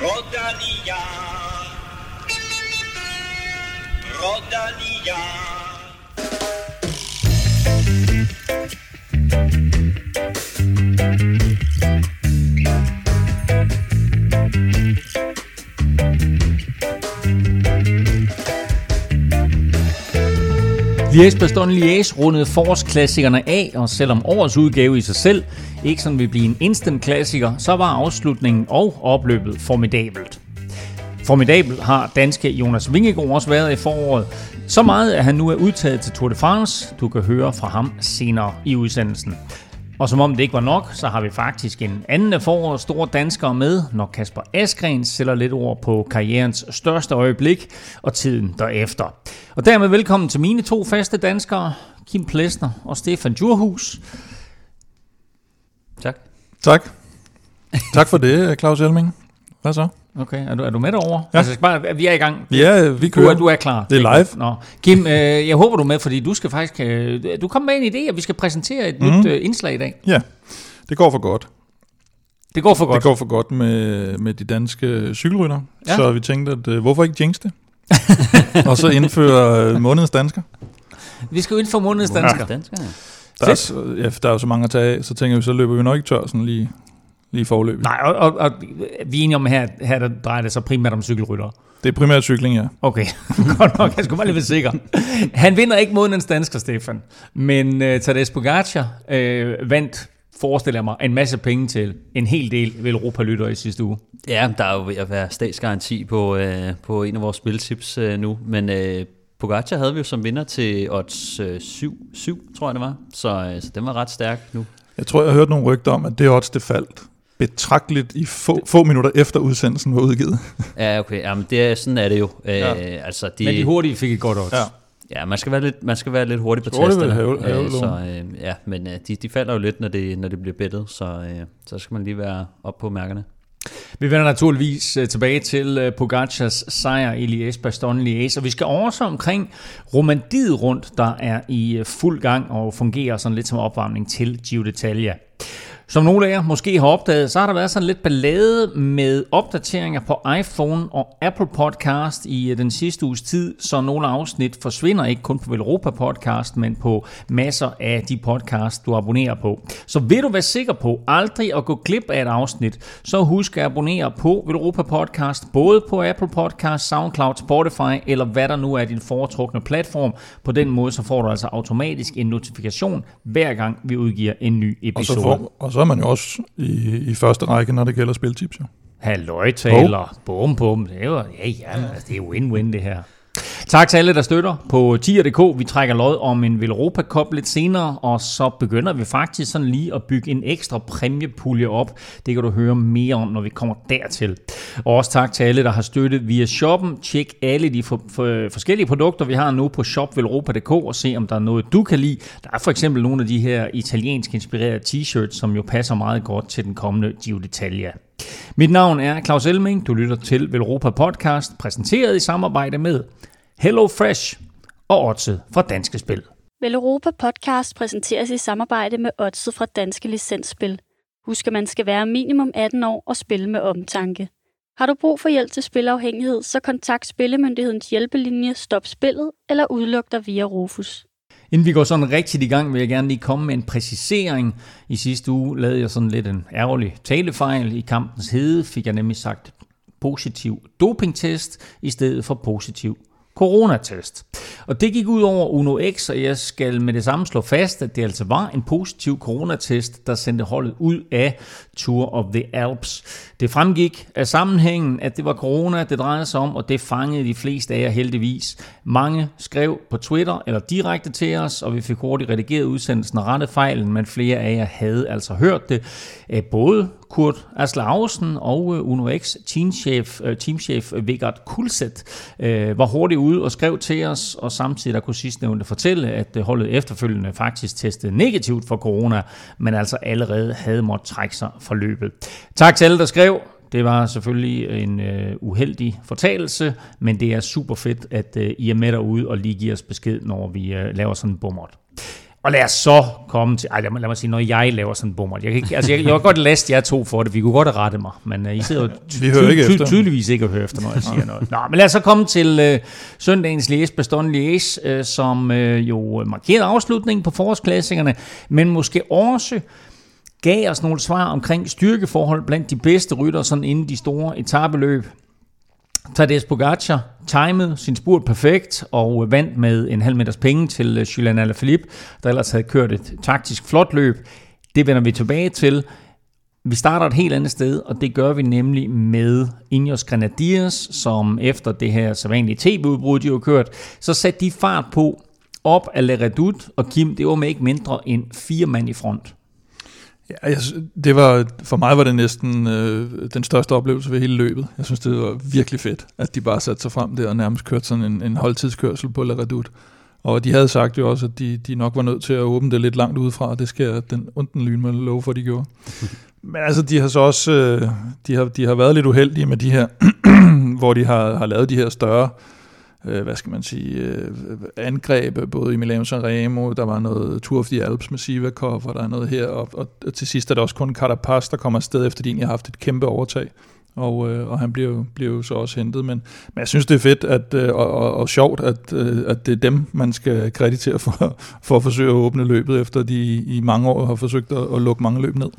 Rodanilla. Rodanilla. Liège rundede forårsklassikerne af, og selvom årets udgave i sig selv ikke sådan vil blive en instant klassiker, så var afslutningen og opløbet formidabelt. Formidabel har danske Jonas Vingegaard også været i foråret. Så meget, at han nu er udtaget til Tour de France. Du kan høre fra ham senere i udsendelsen. Og som om det ikke var nok, så har vi faktisk en anden af forårets store danskere med, når Kasper Askren sætter lidt ord på karrierens største øjeblik og tiden derefter. Og dermed velkommen til mine to faste danskere, Kim Plesner og Stefan Djurhus. Tak. Tak. Tak for det, Claus Elming. Hvad så? Okay, er du, er du med derovre? Ja. Altså, bare, vi er i gang. Ja, vi Du er, kører. du er klar. Det er live. Nå. Kim, øh, jeg håber du er med, fordi du skal faktisk... Øh, du kom med en idé, at vi skal præsentere et mm. nyt øh, indslag i dag. Ja, det går for godt. Det går for godt. Det går for godt med, med de danske cykelrytter. Ja. Ja. Så vi tænkte, at øh, hvorfor ikke jinx det? og så indføre øh, månedens dansker. Vi skal jo ind for månedens dansker. Danskerne. Der er, ja, der er jo så mange at tage af, så tænker vi, så løber vi nok ikke tør sådan lige, lige forløbet. Nej, og, og, og vi er enige om, at her, her der drejer det sig primært om cykelryttere. Det er primært cykling, ja. Okay, godt nok. Jeg skulle bare lige være sikker. Han vinder ikke månedens dansker, Stefan. Men uh, Tadej Pogacar uh, vandt, forestiller jeg mig, en masse penge til en hel del vel Europa-lytter i sidste uge. Ja, der er jo ved at være statsgaranti på, øh, på en af vores spiltips øh, nu, men øh, Pogacar havde vi jo som vinder til odds øh, 7, 7, tror jeg det var, så, øh, så den var ret stærk nu. Jeg tror, jeg har hørt nogle rygter om, at det odds, det faldt betragteligt i få, få minutter efter udsendelsen var udgivet. Ja, okay, jamen det er, sådan er det jo. Øh, Ja. altså, de, Men de hurtige fik et godt odds. Ja. Ja, man skal være lidt, man skal være lidt hurtig på tasterne. havel- Øh, havelån. så, øh, ja, men øh, de, de falder jo lidt, når det, når det bliver bettet, så, øh, så skal man lige være op på mærkerne. Vi vender naturligvis øh, tilbage til øh, Pogacars sejr i Liège-Bastogne Liège, og vi skal også omkring Romandiet rundt, der er i øh, fuld gang og fungerer sådan lidt som opvarmning til Giro d'Italia. Som nogle af jer måske har opdaget, så har der været sådan lidt ballade med opdateringer på iPhone og Apple Podcast i øh, den sidste uges tid, så nogle afsnit forsvinder ikke kun på Velropa Podcast, men på masser af de podcasts, du abonnerer på. Så vil du være sikker på aldrig at gå glip af et afsnit, så husk at abonnere på Velropa Podcast, både på Apple Podcast, SoundCloud, Spotify eller hvad der nu er din foretrukne platform. På den måde så får du altså automatisk en notifikation, hver gang vi udgiver en ny Og så, episode. får, og så er man jo også i, i første række, når det gælder spiltips. Jo. Halløjtaler. Bum, bum. Det er jo, ja, ja, altså, det er win-win det her. Tak til alle, der støtter på tier.dk. Vi trækker lod om en Velropa Cup lidt senere, og så begynder vi faktisk sådan lige at bygge en ekstra præmiepulje op. Det kan du høre mere om, når vi kommer dertil. Og også tak til alle, der har støttet via shoppen. Tjek alle de for, for, forskellige produkter, vi har nu på shopvelropa.dk og se, om der er noget, du kan lide. Der er for eksempel nogle af de her italiensk inspirerede t-shirts, som jo passer meget godt til den kommende Giro d'Italia. Mit navn er Claus Elming. Du lytter til Velropa Podcast, præsenteret i samarbejde med Hello Fresh og Odset fra Danske Spil. Vel Europa Podcast præsenteres i samarbejde med Odset fra Danske Licensspil. Husk, at man skal være minimum 18 år og spille med omtanke. Har du brug for hjælp til spilafhængighed, så kontakt Spillemyndighedens hjælpelinje Stop Spillet eller udluk dig via Rufus. Inden vi går sådan rigtigt i gang, vil jeg gerne lige komme med en præcisering. I sidste uge lavede jeg sådan lidt en ærgerlig talefejl. I kampens hede fik jeg nemlig sagt positiv dopingtest i stedet for positiv coronatest. Og det gik ud over Uno X, og jeg skal med det samme slå fast, at det altså var en positiv coronatest, der sendte holdet ud af Tour of the Alps. Det fremgik af sammenhængen, at det var corona, det drejede sig om, og det fangede de fleste af jer heldigvis. Mange skrev på Twitter eller direkte til os, og vi fik hurtigt redigeret udsendelsen og rettet fejlen, men flere af jer havde altså hørt det. Eh, både Kurt Aslausen og eh, Uno X teamchef, eh, teamchef Vigard Kulset var hurtigt ude og skrev til os, og samtidig der kunne sidstnævnte fortælle, at holdet efterfølgende faktisk testede negativt for corona, men altså allerede havde måttet trække sig fra løbet. Tak til alle, der skrev. Det var selvfølgelig en øh, uheldig fortalelse, men det er super fedt, at øh, I er med derude og lige giver os besked, når vi øh, laver sådan en bummert. Og lad os så komme til... Ej, lad mig, lad mig sige, når jeg laver sådan en bummer. Jeg, kan ikke, altså, jeg, jeg var godt læst jer to for det. Vi kunne godt have rettet mig. Men uh, I sidder jo ty- Vi hører ikke ty- efter. tydeligvis ikke at høre efter, når jeg siger noget. Nå, men lad os så komme til uh, søndagens Liège, Baston Liège, uh, som uh, jo markerede afslutningen på forårsklassikerne, men måske også gav os nogle svar omkring styrkeforhold blandt de bedste rytter, sådan inden de store etabeløb. Tadej Pogacar timede sin spurt perfekt og vandt med en halv meters penge til øh, Julian Alaphilippe, der ellers havde kørt et taktisk flot løb. Det vender vi tilbage til. Vi starter et helt andet sted, og det gør vi nemlig med Ineos Grenadiers, som efter det her sædvanlige tv-udbrud, de har kørt, så satte de fart på op af Le Redoute, og Kim, det var med ikke mindre end fire mand i front. Ja, jeg, det var, for mig var det næsten øh, den største oplevelse ved hele løbet. Jeg synes, det var virkelig fedt, at de bare satte sig frem der og nærmest kørte sådan en, en holdtidskørsel på La Redoute. Og de havde sagt jo også, at de, de nok var nødt til at åbne det lidt langt udefra, og det skal den onden lyn med love for, de gjorde. Men altså, de har så også øh, de har, de har været lidt uheldige med de her, hvor de har, har lavet de her større øh, øh, hvad skal man sige, øh, angreb, både i Milano Sanremo, der var noget Tour of the Alps med Sivakov, og der er noget her, og, og, og til sidst er der også kun Carapaz, der kommer afsted, efter de egentlig har haft et kæmpe overtag. Og, øh, og han bliver jo, bliver jo så også hentet. Men, men jeg synes, det er fedt at, øh, og, og, og sjovt, at, øh, at det er dem, man skal kreditere for, for at forsøge at åbne løbet, efter de i mange år har forsøgt at, at lukke mange løb ned.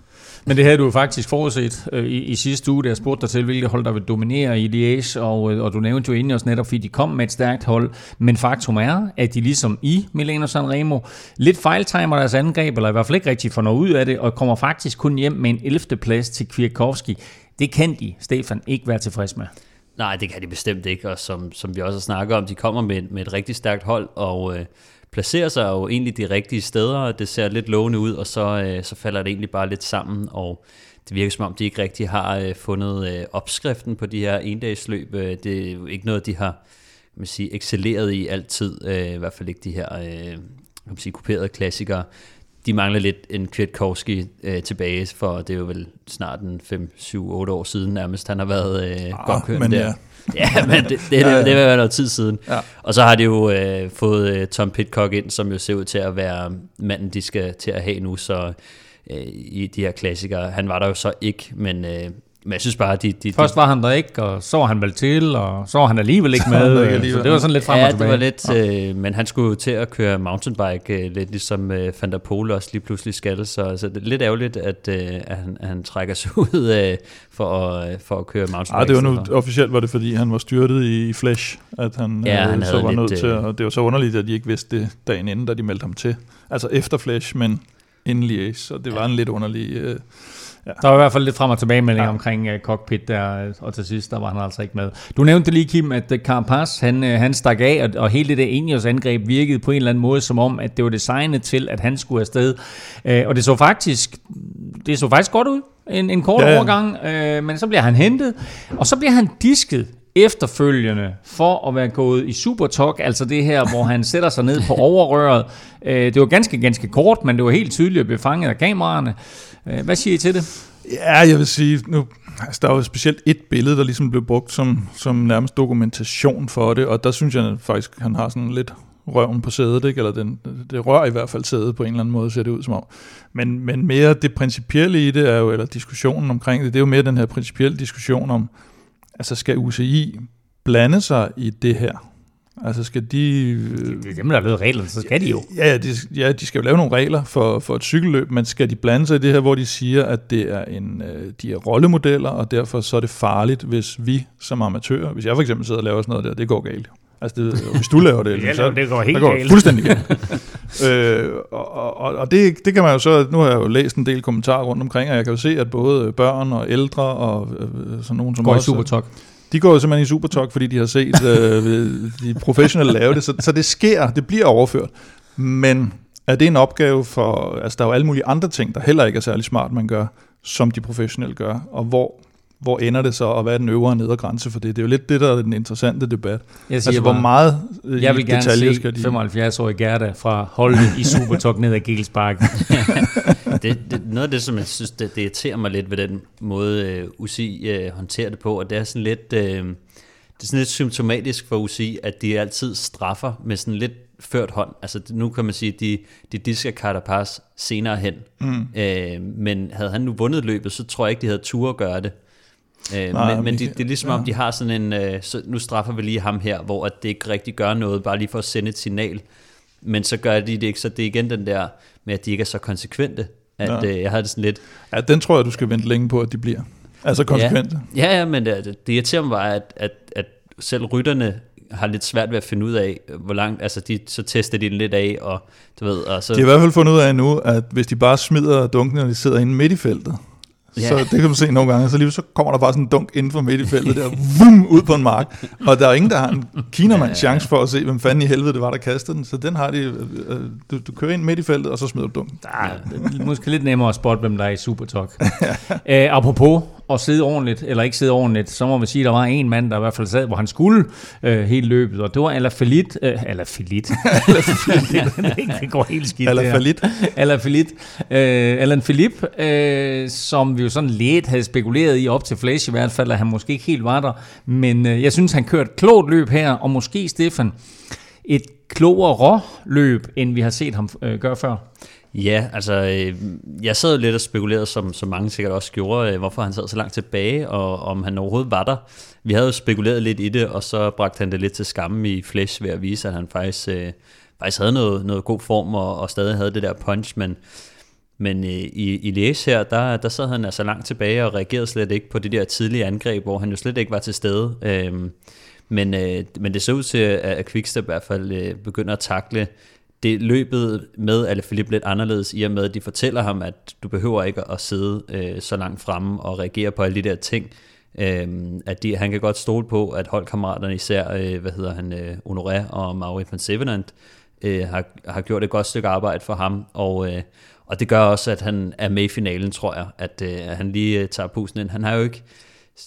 Men det havde du jo faktisk forudset øh, i, i sidste uge, da jeg spurgte dig til, hvilke hold der vil dominere i Liège, og, øh, og du nævnte jo egentlig også netop, fordi de kom med et stærkt hold. Men faktum er, at de ligesom i Milano Sanremo lidt fejltimer deres angreb, eller i hvert fald ikke rigtig får noget ud af det, og kommer faktisk kun hjem med en 11. plads til Kwiatkowski. Det kan de, Stefan, ikke være tilfreds med. Nej, det kan de bestemt ikke, og som, som vi også har snakket om, de kommer med, med et rigtig stærkt hold, og øh, placerer sig jo egentlig de rigtige steder, og det ser lidt lovende ud, og så, øh, så falder det egentlig bare lidt sammen, og det virker som om, de ikke rigtig har øh, fundet øh, opskriften på de her endagsløb. Øh, det er jo ikke noget, de har kan man sige, excelleret i altid, øh, i hvert fald ikke de her øh, kan man sige, kuperede klassikere. De mangler lidt en Kwiatkowski øh, tilbage, for det er jo vel snart en 5, 7, 8 år siden nærmest, han har været øh, ah, godt kørt men der. ja. Ja, men det, det, det, det, det vil være noget tid siden. Ja. Og så har de jo øh, fået øh, Tom Pitcock ind, som jo ser ud til at være manden, de skal til at have nu, så øh, i de her klassikere. Han var der jo så ikke, men, øh, men jeg synes bare, de... de Først var han der ikke, og så var han vel til, og så var han alligevel ikke han med. øh, alligevel. Så det var sådan lidt frem ja, og det tilbage. var lidt, øh, men han skulle jo til at køre mountainbike, øh, lidt ligesom øh, Van der Pol også lige pludselig skal, så, så det er lidt ærgerligt, at, øh, at, han, han trækker sig ud øh, for, at, øh, for at køre mountainbike. Ej, det var nu, stedet for. officielt var det, fordi han var styrtet i, i Flash, at han, Ja, han øh, så havde var lidt, nødt til, øh, og det var så underligt, at de ikke vidste det dagen inden, da de meldte ham til. Altså efter Flash, men inden Liège, så det var en lidt underlig... Øh, Der var i hvert fald lidt frem og tilbage melding ja. Ja. omkring uh, cockpit der, øh, og til sidst der var han altså ikke med. Du nævnte lige, Kim, at uh, Carapaz, han, han stak af, og, og hele det der Ineos angreb virkede på en eller anden måde, som om, at det var designet til, at han skulle afsted. Uh, og det så faktisk, det så faktisk godt ud, en, en kort ja, Ja, ja. ja. overgang, uh, men så bliver han hentet, og så bliver han disket efterfølgende for at være gået i Supertalk, altså det her, hvor han sætter sig ned på overrøret. Det var ganske, ganske kort, men det var helt tydeligt at blive fanget af kameraerne. Øh, hvad siger I til det? Ja, jeg vil sige, nu, altså, der er jo specielt et billede, der ligesom blev brugt som, som nærmest dokumentation for det, og der synes jeg faktisk, han har sådan lidt røven på sædet, ikke? eller den, det rører i hvert fald sædet på en eller anden måde, ser det ud som om. Men, men mere det principielle i det er jo, eller diskussionen omkring det, det er jo mere den her principielle diskussion om, altså skal UCI blande sig i det her? Altså skal de... øh, Det er dem, der har lavet reglerne, så skal de jo. Ja, ja, de, ja, de skal jo lave nogle regler for, for et cykelløb, men skal de blande sig i det her, hvor de siger, at det er en, øh, de er rollemodeller, og derfor så er det farligt, hvis vi som amatører, hvis jeg for eksempel sidder og laver sådan noget der, det går galt. Altså det, hvis du laver det, så, det går helt går galt. fuldstændig galt. øh, og og, og det, det kan man jo så, nu har jeg jo læst en del kommentarer rundt omkring, og jeg kan jo se, at både børn og ældre og øh, sådan nogen som Går i også, Supertalk de går jo simpelthen i Supertalk, fordi de har set øh, de professionelle lave det, så, så det sker, det bliver overført. Men er det en opgave for, altså der er jo alle mulige andre ting, der heller ikke er særlig smart, man gør, som de professionelle gør, og hvor, hvor ender det så, og hvad er den øvre og nedre grænse for det? Det er jo lidt det, der er den interessante debat. Jeg siger Altså, bare, hvor meget øh, jeg vil gerne se skal de... 75-årige Gerda fra Holte i Supertalk ned ad Gelsbakken. det, det, noget af det, som jeg synes, det, det irriterer mig lidt ved den måde, uh, UCI uh, håndterer det på, og det er sådan lidt, uh, det er sådan lidt symptomatisk for UCI, at de altid straffer med sådan lidt ført hånd. Altså nu kan man sige, at de, de disker Carapaz senere hen. Mm. Øh, men havde han nu vundet løbet, så tror jeg ikke, de havde tur at gøre det. Øh, Nej, men men det, det er ligesom om, de har sådan en, øh, så nu straffer vi lige ham her, hvor at det ikke rigtig gør noget, bare lige for at sende et signal. Men så gør de det ikke, så det er igen den der med, at de ikke er så konsekvente. At Ja. øh, jeg havde det sådan lidt, Ja, den tror jeg, du skal vente længe på, at de bliver. Altså konsekvente. Ja, ja, ja men det, det, det irriterer mig bare, at, at, at selv rytterne har lidt svært ved at finde ud af, hvor langt, altså de, så tester de den lidt af, og du ved, og så... De har i hvert fald fundet ud af nu, at hvis de bare smider dunken, når de sidder inde midt i feltet, Ja. så det kan du se nogle gange, så lige så kommer der bare sådan en dunk inden for midt i feltet der, vum, ud på en mark. Og der er ingen, der har en kinamands chance for at se, hvem fanden i helvede det var, der kastede den. Så den har de, øh, øh, du, du kører ind midt i feltet, og så smider du dunken. Ah, det er måske lidt nemmere at spotte, hvem der er i Supertok. Æ, apropos at sidde ordentligt, eller ikke sidde ordentligt, så må man sige, at der var en mand, der i hvert fald sad, hvor han skulle øh, hele løbet, og det var Alaphilippe, øh, Alaphilippe, det, det går helt skidt fallit. Alaphilippe, øh, Alan Philippe, øh, som vi jo sådan lidt havde spekuleret i op til Flash i hvert fald, at han måske ikke helt var der, men øh, jeg synes, han kørte et klogt løb her, og måske, Stefan, et klogere løb, end vi har set ham øh, gøre før. Ja, altså, øh, jeg sad lidt og spekulerede, som, som mange sikkert også gjorde, øh, hvorfor han sad så langt tilbage, og om han overhovedet var der. Vi havde jo spekuleret lidt i det, og så bragte han det lidt til skamme i Flash ved at vise, at han faktisk, øh, faktisk havde noget, noget god form, og, og stadig havde det der punch, men, men øh, i, i Læs her, der, der sad han altså langt tilbage og reagerede slet ikke på det der tidlige angreb, hvor han jo slet ikke var til stede. Øh, men, øh, men det så ud til, at at Quickstep i hvert fald øh, begynder at takle det løbet med Alaphilippe lidt anderledes, i og med, at de fortæller ham, at du behøver ikke at sidde øh, så langt fremme og reagere på alle de der ting. Øh, at de, han kan godt stole på, at holdkammeraterne især, øh, hvad hedder han, øh, Honoré og Maurice van Sevenant, øh, har, har gjort et godt stykke arbejde for ham, og, øh, og det gør også, at han er med i finalen, tror jeg, at øh, han lige øh, tager pusen ind. Han har jo ikke,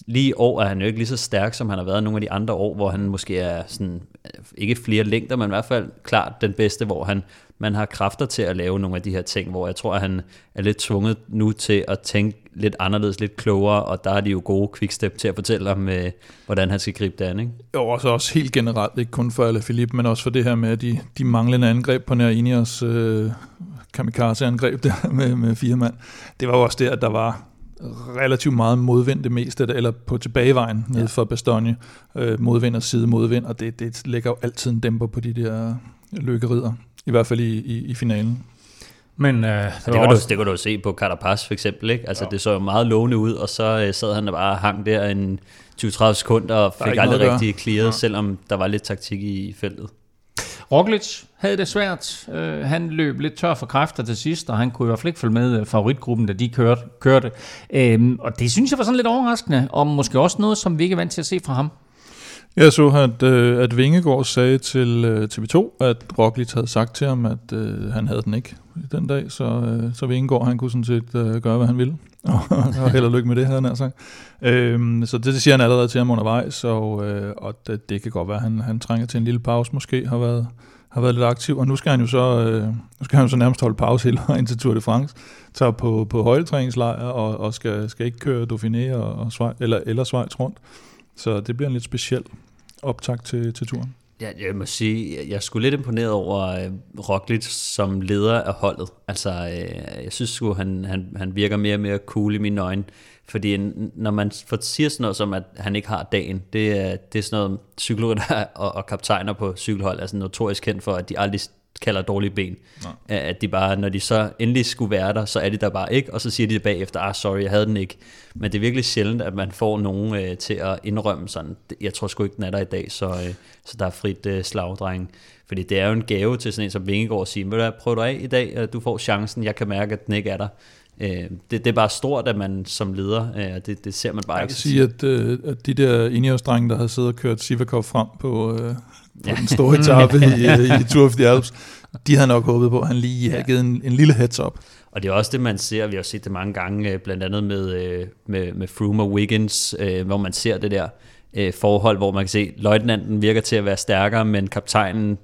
lige i år er han jo ikke lige så stærk, som han har været nogle af de andre år, hvor han måske er sådan, øh, ikke flere længder, men i hvert fald klart den bedste, hvor han, man har kræfter til at lave nogle af de her ting, hvor jeg tror, at han er lidt tvunget nu til at tænke lidt anderledes, lidt klogere, og der er de jo gode quickstep til at fortælle ham, øh, hvordan han skal gribe det an, ikke? Jo, og så også helt generelt, ikke kun for Alaphilippe, men også for det her med de, de manglende angreb på Nærinios øh, kamikaze-angreb der med, med fire mand. Det var jo også det, at der var relativt meget modvind det meste, eller på tilbagevejen ned Ja. for Bastogne, øh, modvind og side modvind, og det, det lægger jo altid en dæmper på de der lykkerider, i hvert fald i, i, i finalen. Men øh, Det, det, kan var du, også, det kan du se på Carapaz for eksempel, ikke? Altså, det så jo meget lovende ud, og så øh, sad han og bare og hang der en 20-30 sekunder og fik ikke aldrig rigtig clearet, selvom der var lidt taktik i feltet. Roglic havde det svært. Øh, han løb lidt tør for kræfter til sidst, og han kunne i hvert fald ikke følge med øh, favoritgruppen, da de kørte. kørte. Øhm, og det synes jeg var sådan lidt overraskende, og måske også noget, som vi ikke er vant til at se fra ham. Jeg så, at, øh, at Vingegaard sagde til øh, TV2, at Roglic havde sagt til ham, at øh, han havde den ikke den dag, så, øh, så Vingegaard han kunne sådan set øh, gøre, hvad han ville. Og, held og lykke med det, havde han altså. Øhm, så det, det siger han allerede til ham undervejs, og, øh, og det, det kan godt være, at han, han trænger til en lille pause måske, har været, har været lidt aktiv, og nu skal han jo så, øh, nu skal han jo så nærmest holde pause hele vejen til Tour de France, tager på, på højdetræningslejr og, og skal, skal ikke køre Dauphiné og, og Schweiz, eller, eller Schweiz rundt. Så det bliver en lidt speciel optag til, til turen. Ja, jeg må sige, jeg- jeg skulle lidt imponeret over øh, Roglic som leder af holdet. Altså, øh, jeg synes sgu, han, han, han virker mere og mere cool i mine øjne. Fordi når man får- siger sådan noget som, at han ikke har dagen, det er, det er sådan noget, cykler og, og kaptajner på cykelhold er sådan notorisk kendt for, at de aldrig kalder dårlige ben. Nej. At de bare, når de så endelig skulle være der, så er de der bare ikke, og så siger de det bagefter, ah sorry, jeg havde den ikke. Men det er virkelig sjældent, at man får nogen øh, til at indrømme sådan, "Det- jeg tror sgu ikke, den er der i dag, så, øh, så der er frit øh, slagdreng. Fordi det er jo en gave til sådan en som Vingegaard at sige, "Ved du prøv du af i dag, øh, du får chancen, jeg kan mærke, at den ikke er der. Øh, det, det er bare stort, at man som leder, øh, og det, det ser man bare Jeg ikke. kan sige, at, øh, at de der Ineos-drenge, der havde siddet og kørt Sivakov frem på, øh, på ja. den store etape i, øh, i Tour of the Alps, de havde nok håbet på, at han lige havde Ja. givet en, en lille heads up. Og det er også det, man ser, vi har set det mange gange, øh, blandt andet med, øh, med, med Froome og Wiggins, hvor man ser det der forhold, hvor man kan se, at løjtnanten virker til at være stærkere, men kaptajnen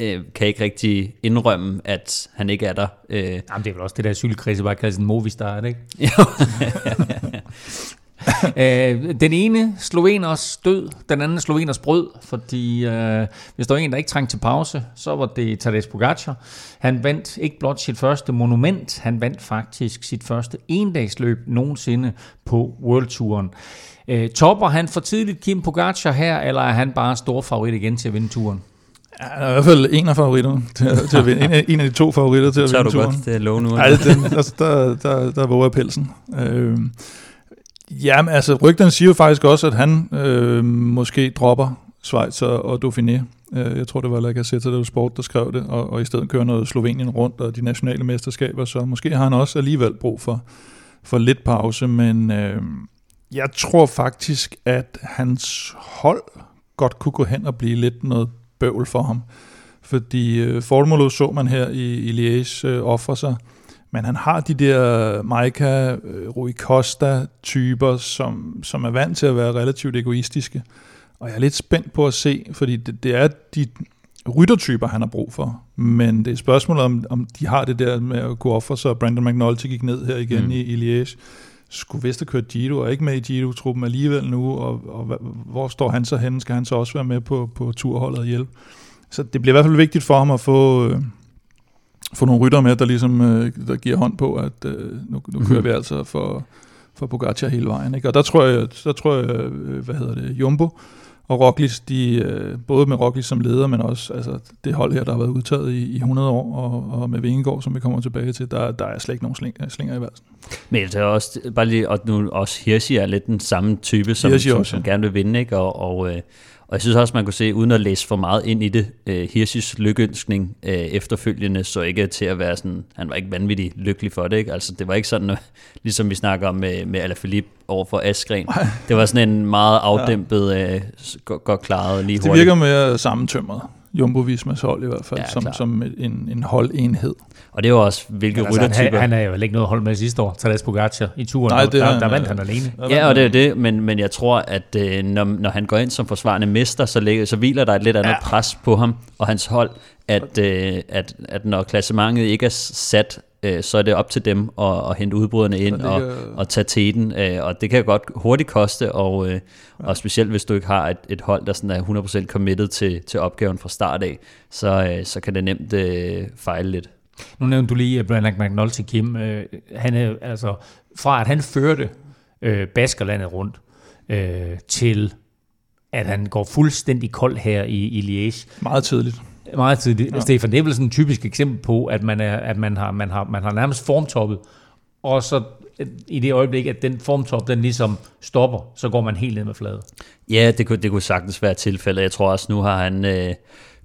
øh, kan ikke rigtig indrømme, at han ikke er der. Øh, Jamen, det er vel også det der cykelkredse, bare kaldes en Movistar, ikke? øh, den ene sloveners død, den anden sloveners brød, fordi øh, hvis der var en, der ikke trængte til pause, så var det Tadej Pogacar. Han vandt ikke blot sit første monument, han vandt faktisk sit første endagsløb nogensinde på World Touren. Øh, topper han for tidligt Kim Pogacar her, eller er han bare stor favorit igen til at vinde turen? Ja, er i hvert fald en af favoritterne til, til at vinde. En af, en af de to favoritter til at Tør vinde du turen. godt, det er lov nu. Ej, den, der, der, der, der våger pelsen. Øh, jamen, altså, rygterne siger jo faktisk også, at han øh, måske dropper Schweiz og, og Dauphiné. Øh, jeg tror, det var La Gazzetta dello Sport, der skrev det, og, og i stedet kører noget Slovenien rundt og de nationale mesterskaber, så måske har han også alligevel brug for, for lidt pause, men øh, jeg tror faktisk, at hans hold godt kunne gå hen og blive lidt noget bøvl for ham. Fordi øh, Formolo så man her i, i Liège øh, ofre sig, men han har de der Maika, øh, Rui Costa-typer, som, som er vant til at være relativt egoistiske. Og jeg er lidt spændt på at se, fordi det, det er de ryttertyper, han har brug for. Men det er spørgsmålet, om, om de har det der med at kunne ofre sig. Brandon McNulty gik ned her igen mm. i, i Liège. Skulle vist have kørt Giro, og ikke med i Giro-truppen alligevel nu, og, og hvor står han så henne? Skal han så også være med på, på turholdet og hjælpe? Så det bliver i hvert fald vigtigt for ham at få, øh, få nogle rytter med, der ligesom øh, der giver hånd på, at øh, nu, nu kører vi altså for, for Pogacar hele vejen. Ikke? Og der tror jeg, der tror jeg øh, hvad hedder det, Jumbo og Roglic, de, øh, både med Roglic som leder, men også altså, det hold her, der har været udtaget i, i 100 år, og, og med Vingegaard, som vi kommer tilbage til, der, der er slet ikke nogen sling, slinger i valsen. Men det er også, bare lige, og nu også Hirschi er lidt den samme type, som, som, som gerne vil vinde, ikke? Og, og, øh, og jeg synes også, man kunne se, uden at læse for meget ind i det, øh, Hirschis lykønskning øh, efterfølgende, så ikke til at være sådan, han var ikke vanvittig lykkelig for det, ikke? Altså det var ikke sådan, ligesom vi snakker om med, med Alaphilippe over for Askren. Det var sådan en meget afdæmpet, øh, godt, klaret lige Det hurtigt. virker mere sammentømret. Jumbo Vismas hold i hvert fald, Ja, ja, som, som en, en holdenhed. Og det er jo også, hvilke Altså, han, ryttertyper. han er jo ikke noget hold med sidste år, Tadej Pogacar i turen. Nej, det er der, han, der vandt han alene. Ja, og det er det, men, men jeg tror, at øh, når, når han går ind som forsvarende mester, så, ligger, så hviler der et lidt andet ja. pres på ham og hans hold, at, øh, at, at når klassementet ikke er sat, øh, så er det op til dem at, at hente udbryderne ind det og, og tage teten, øh, og det kan godt hurtigt koste, og, øh, og specielt hvis du ikke har et, et hold, der sådan er 100% committed til, til opgaven fra start af, så, øh, så kan det nemt øh, fejle lidt. Nu nævnte du lige Brandon McNulty, Kim. Øh, han er altså, fra at han førte øh, Baskerlandet rundt, øh, til at han går fuldstændig kold her i, i Liège. Meget tidligt. Meget tidligt. Ja. Stefan, det er vel sådan et typisk eksempel på, at man, er, at man, har, man, har, man har nærmest formtoppet, og så øh, i det øjeblik, at den formtop, den ligesom stopper, så går man helt ned med flade. Ja, det kunne, det kunne sagtens være tilfældet. Jeg tror også, nu har han øh,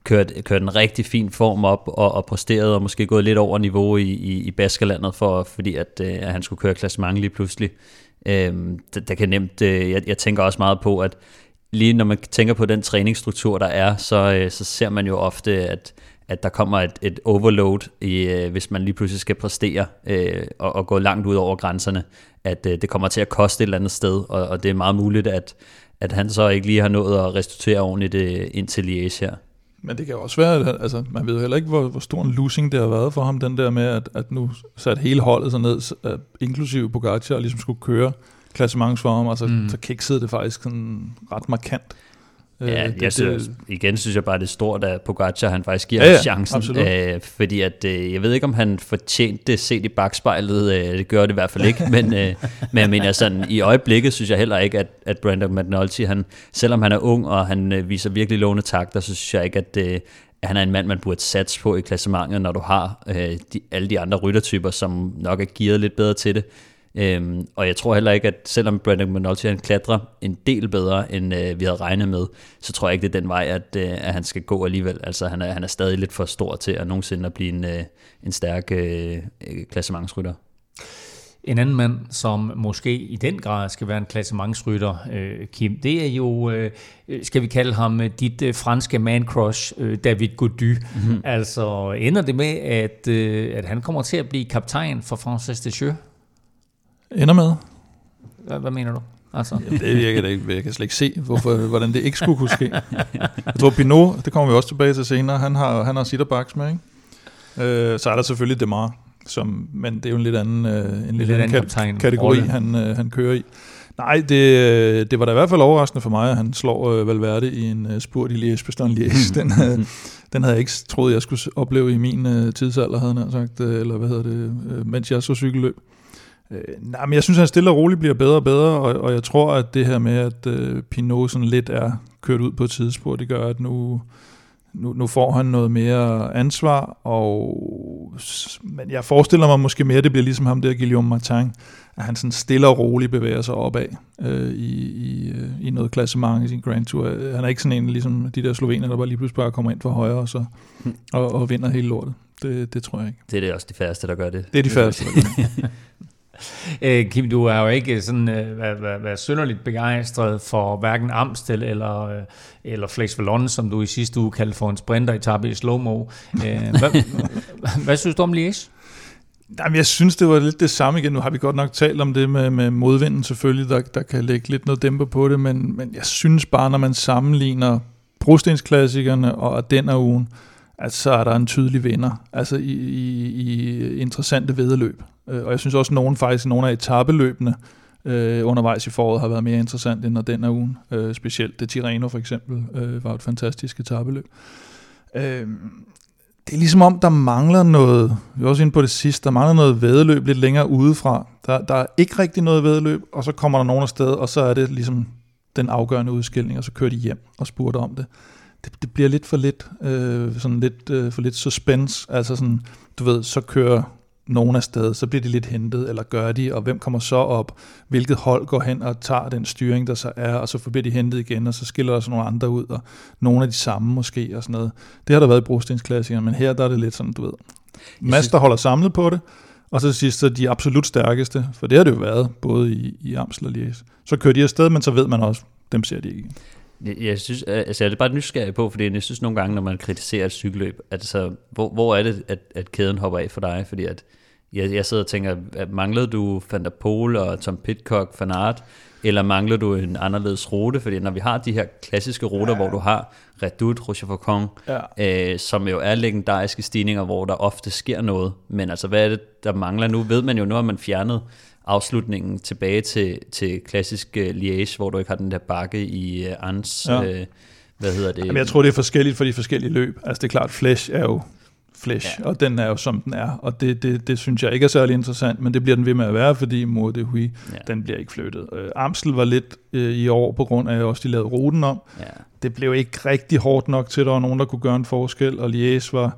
kørt, kørt en rigtig fin form op og, og præsteret, og måske gået lidt over niveau i, i, i Baskerlandet, for, fordi at, øh, at han skulle køre klassement lige pludselig. Øhm, der, der kan nemt, øh, jeg, jeg tænker også meget på, at lige når man tænker på den træningsstruktur, der er, så, øh, så ser man jo ofte, at, at der kommer et, et overload, i, øh, hvis man lige pludselig skal præstere øh, og, og gå langt ud over grænserne, at øh, det kommer til at koste et eller andet sted, og, og det er meget muligt, at, at han så ikke lige har nået at restituere ordentligt øh, ind til Liège her. Men det kan jo også være, at altså, man ved jo heller ikke, hvor, hvor stor en losing det har været for ham, den der med, at, at nu satte hele holdet sig ned, øh, inklusive Pogacar, og ligesom skulle køre klassements for ham, altså mm. så kiksede det faktisk sådan ret markant. Øh, Ja, det, jeg synes, igen synes jeg bare, det er stort, at Pogacar han faktisk giver Ja, ja, chancen. absolut. Øh, fordi at, øh, jeg ved ikke, om han fortjente det set i bagspejlet. Øh, det gør det i hvert fald ikke. men, øh, men jeg mener sådan, i øjeblikket synes jeg heller ikke, at, at Brandon McNulty, han, selvom han er ung, og han øh, viser virkelig lovende takter, så synes jeg ikke, at, øh, han er en mand, man burde satse på i klassementet, når du har øh, de, alle de andre ryttertyper, som nok er gearet lidt bedre til det. Øhm, og jeg tror heller ikke, at selvom Brandon McNulty han klatrer en del bedre, end øh, vi havde regnet med, så tror jeg ikke, det er den vej, at, øh, at han skal gå alligevel. Altså han er, han er stadig lidt for stor til at nogensinde at blive en, øh, en stærk øh, øh, klassementsrytter. En anden mand, som måske i den grad skal være en klassementsrytter, øh, Kim, det er jo, øh, skal vi kalde ham øh, dit øh, franske man-crush, øh, David Gody. Mm-hmm. Altså ender det med, at, øh, at han kommer til at blive kaptajn for Francis Deschamps? Ender med. Hvad, hvad mener du? Altså, Det virker det ikke. Jeg kan slet ikke se, hvorfor, hvordan det ikke skulle kunne ske. Jeg tror, Pinot, det kommer vi også tilbage til senere, han har, han har sitterbaks med, ikke? Øh, så er der selvfølgelig Demar, som, men det er jo en lidt anden, øh, en lidt lidt anden kat- kategori, rolle. han, øh, han kører i. Nej, det, det var da i hvert fald overraskende for mig, at han slår øh, Valverde i en uh, spurt i Liège, Bastogne Liège. Den, uh, den havde jeg ikke troet, jeg skulle opleve i min uh, tidsalder, havde han sagt, uh, eller hvad hedder det, uh, mens jeg så cykelløb. Uh, nej, men jeg synes, at han stille og roligt bliver bedre og bedre, og, og jeg tror, at det her med, at uh, Pinot sådan lidt er kørt ud på et tidsspor, det gør, at nu, nu, nu får han noget mere ansvar, og men jeg forestiller mig måske mere, at det bliver ligesom ham der, Guillaume Martin, at han sådan stille og roligt bevæger sig opad øh, i, i, øh, i noget klassement i sin Grand Tour. Han er ikke sådan en, ligesom de der slovener, der bare lige pludselig bare kommer ind for højre og, så, og, og vinder hele lortet. Det, det tror jeg ikke. Det er det også de færreste, der gør det. Det er de færreste, der gør det. Øh, Kim, du er jo ikke sådan øh, været, været, været synderligt begejstret for hverken Amstel eller, øh, eller Flex Vallon, som du i sidste uge kaldte for en sprinter i slow-mo. Øh, hvad, hvad synes du om Liège? Jamen, jeg synes, det var lidt det samme igen. Nu har vi godt nok talt om det med, med modvinden selvfølgelig, der, der kan lægge lidt noget dæmper på det, men, men jeg synes bare, når man sammenligner brostensklassikerne og den ugen, at så er der en tydelig vinder, altså i, i, i interessante vedløb. Øh, og jeg synes også, at nogen faktisk, nogle af etabeløbene øh, undervejs i foråret har været mere interessant end den af ugen. Øh, specielt det Tirreno for eksempel øh, var et fantastisk etabeløb. Øh, det er ligesom om, der mangler noget, vi var også inde på det sidste, der mangler noget vedløb lidt længere udefra. Der, der er ikke rigtig noget vedløb, og så kommer der nogen afsted, og så er det ligesom den afgørende udskilling, og så kører de hjem og spurgte om det. Det, det bliver lidt for lidt, øh, sådan lidt øh, for lidt suspense, altså sådan, du ved, så kører nogen af sted, så bliver de lidt hentet, eller gør de, og hvem kommer så op, hvilket hold går hen og tager den styring, der så er, og så bliver de hentet igen, og så skiller der så nogle andre ud, og nogle af de samme måske, og sådan noget. Det har der været i brostensklassikerne, men her der er det lidt sådan, du ved, Mads, der holder samlet på det, og så sidst så de absolut stærkeste, for det har det jo været, både i, i Amstel og Lies. Så kører de afsted, men så ved man også, dem ser de ikke. Jeg, jeg synes, altså jeg er bare nysgerrig på, fordi jeg synes nogle gange, når man kritiserer et cykelløb, altså, hvor, hvor er det, at, at kæden hopper af for dig? Fordi at jeg, jeg sidder og tænker, at manglede du Van der Pol og Tom Pitcock, Van Aert, eller mangler du en anderledes rute? Fordi når vi har de her klassiske ruter, ja. hvor du har Redoute, Rochefoucauld, ja. øh, som jo er legendariske stigninger, hvor der ofte sker noget. Men altså, hvad er det, der mangler nu? Ved man jo, nu har man fjernet afslutningen tilbage til, til klassisk uh, Liège, hvor du ikke har den der bakke i uh, Ans. Ja. Uh, hvad hedder det? Jamen, jeg tror, det er forskelligt for de forskellige løb. Altså, det er klart, Flash er jo Flash, ja. og den er jo som den er, og det, det, det synes jeg ikke er særlig interessant, men det bliver den ved med at være, fordi Mor de Huy, ja. den bliver ikke flyttet. Øh, Amstel var lidt øh, i år, på grund af at også de lavede ruten om. Ja. Det blev ikke rigtig hårdt nok til, at der var nogen, der kunne gøre en forskel, og Liège var,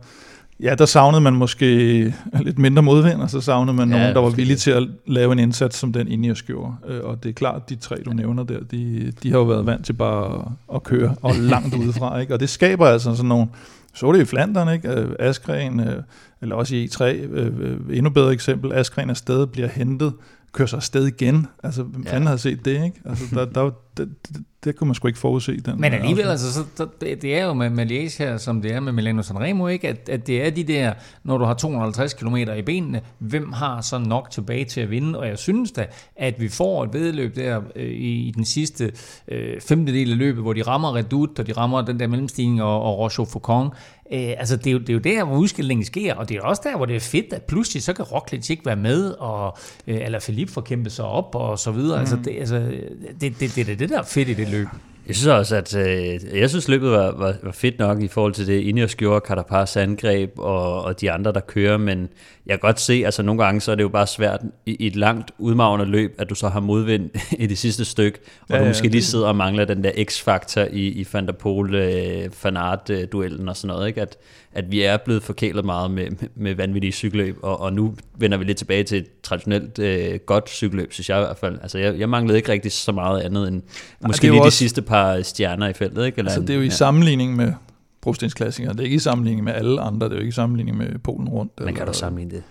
ja, der savnede man måske lidt mindre modvind, og så savnede man ja, nogen, der var villige til at lave en indsats, som den Ineos gjorde. Øh, og det er klart, de tre, du nævner der, de, de har jo været vant til bare at, at køre, og langt udefra, ikke? og det skaber altså sådan nogle så det i Flandern, ikke? Øh, Askren, øh, eller også i E3, øh, endnu bedre eksempel, Askren afsted bliver hentet, kører sig afsted igen. Altså, hvem ja. fanden havde set det, ikke? Altså, der, der, det, det, det kunne man sgu ikke forudse. Den Men alligevel, altså, så, så, det, er jo med, her, som det er med Milano Sanremo, ikke? At, at det er de der, når du har 250 km i benene, hvem har så nok tilbage til at vinde? Og jeg synes da, at vi får et vedløb der øh, i, den sidste øh, femte del af løbet, hvor de rammer Redoute, og de rammer den der mellemstigning og, og Roche Faucon, Øh, altså, det er, jo, det er jo der, hvor udskillingen sker, og det er også der, hvor det er fedt, at pludselig så kan Roglic ikke være med, og, øh, eller Philippe får kæmpet sig op, og så videre. Mm. Altså, det, altså, det, det, det, det er det, der er fedt i det løb. Jeg synes også, at øh, jeg synes, løbet var, var, var fedt nok i forhold til det, Ineos gjorde, Carapaz angreb og, og de andre, der kører, men jeg kan godt se, altså nogle gange, så er det jo bare svært i, i et langt udmavende løb, at du så har modvind i det sidste stykke, og ja, du måske ja, lige sidder og mangler den der x-faktor i, i Van der Pol, øh, Aert-duellen og sådan noget, ikke? At, at vi er blevet forkælet meget med, med, vanvittige cykelløb, og, og nu vender vi lidt tilbage til et traditionelt øh, godt cykelløb, synes jeg i hvert fald. Altså jeg, jeg manglede ikke rigtig så meget andet end måske lige også, de sidste par stjerner i feltet. Ikke? Eller altså det er jo i ja. sammenligning med brostensklassikere. Det er ikke i sammenligning med alle andre. Det er jo ikke i sammenligning med Polen rundt. Man kan du sammenligne det.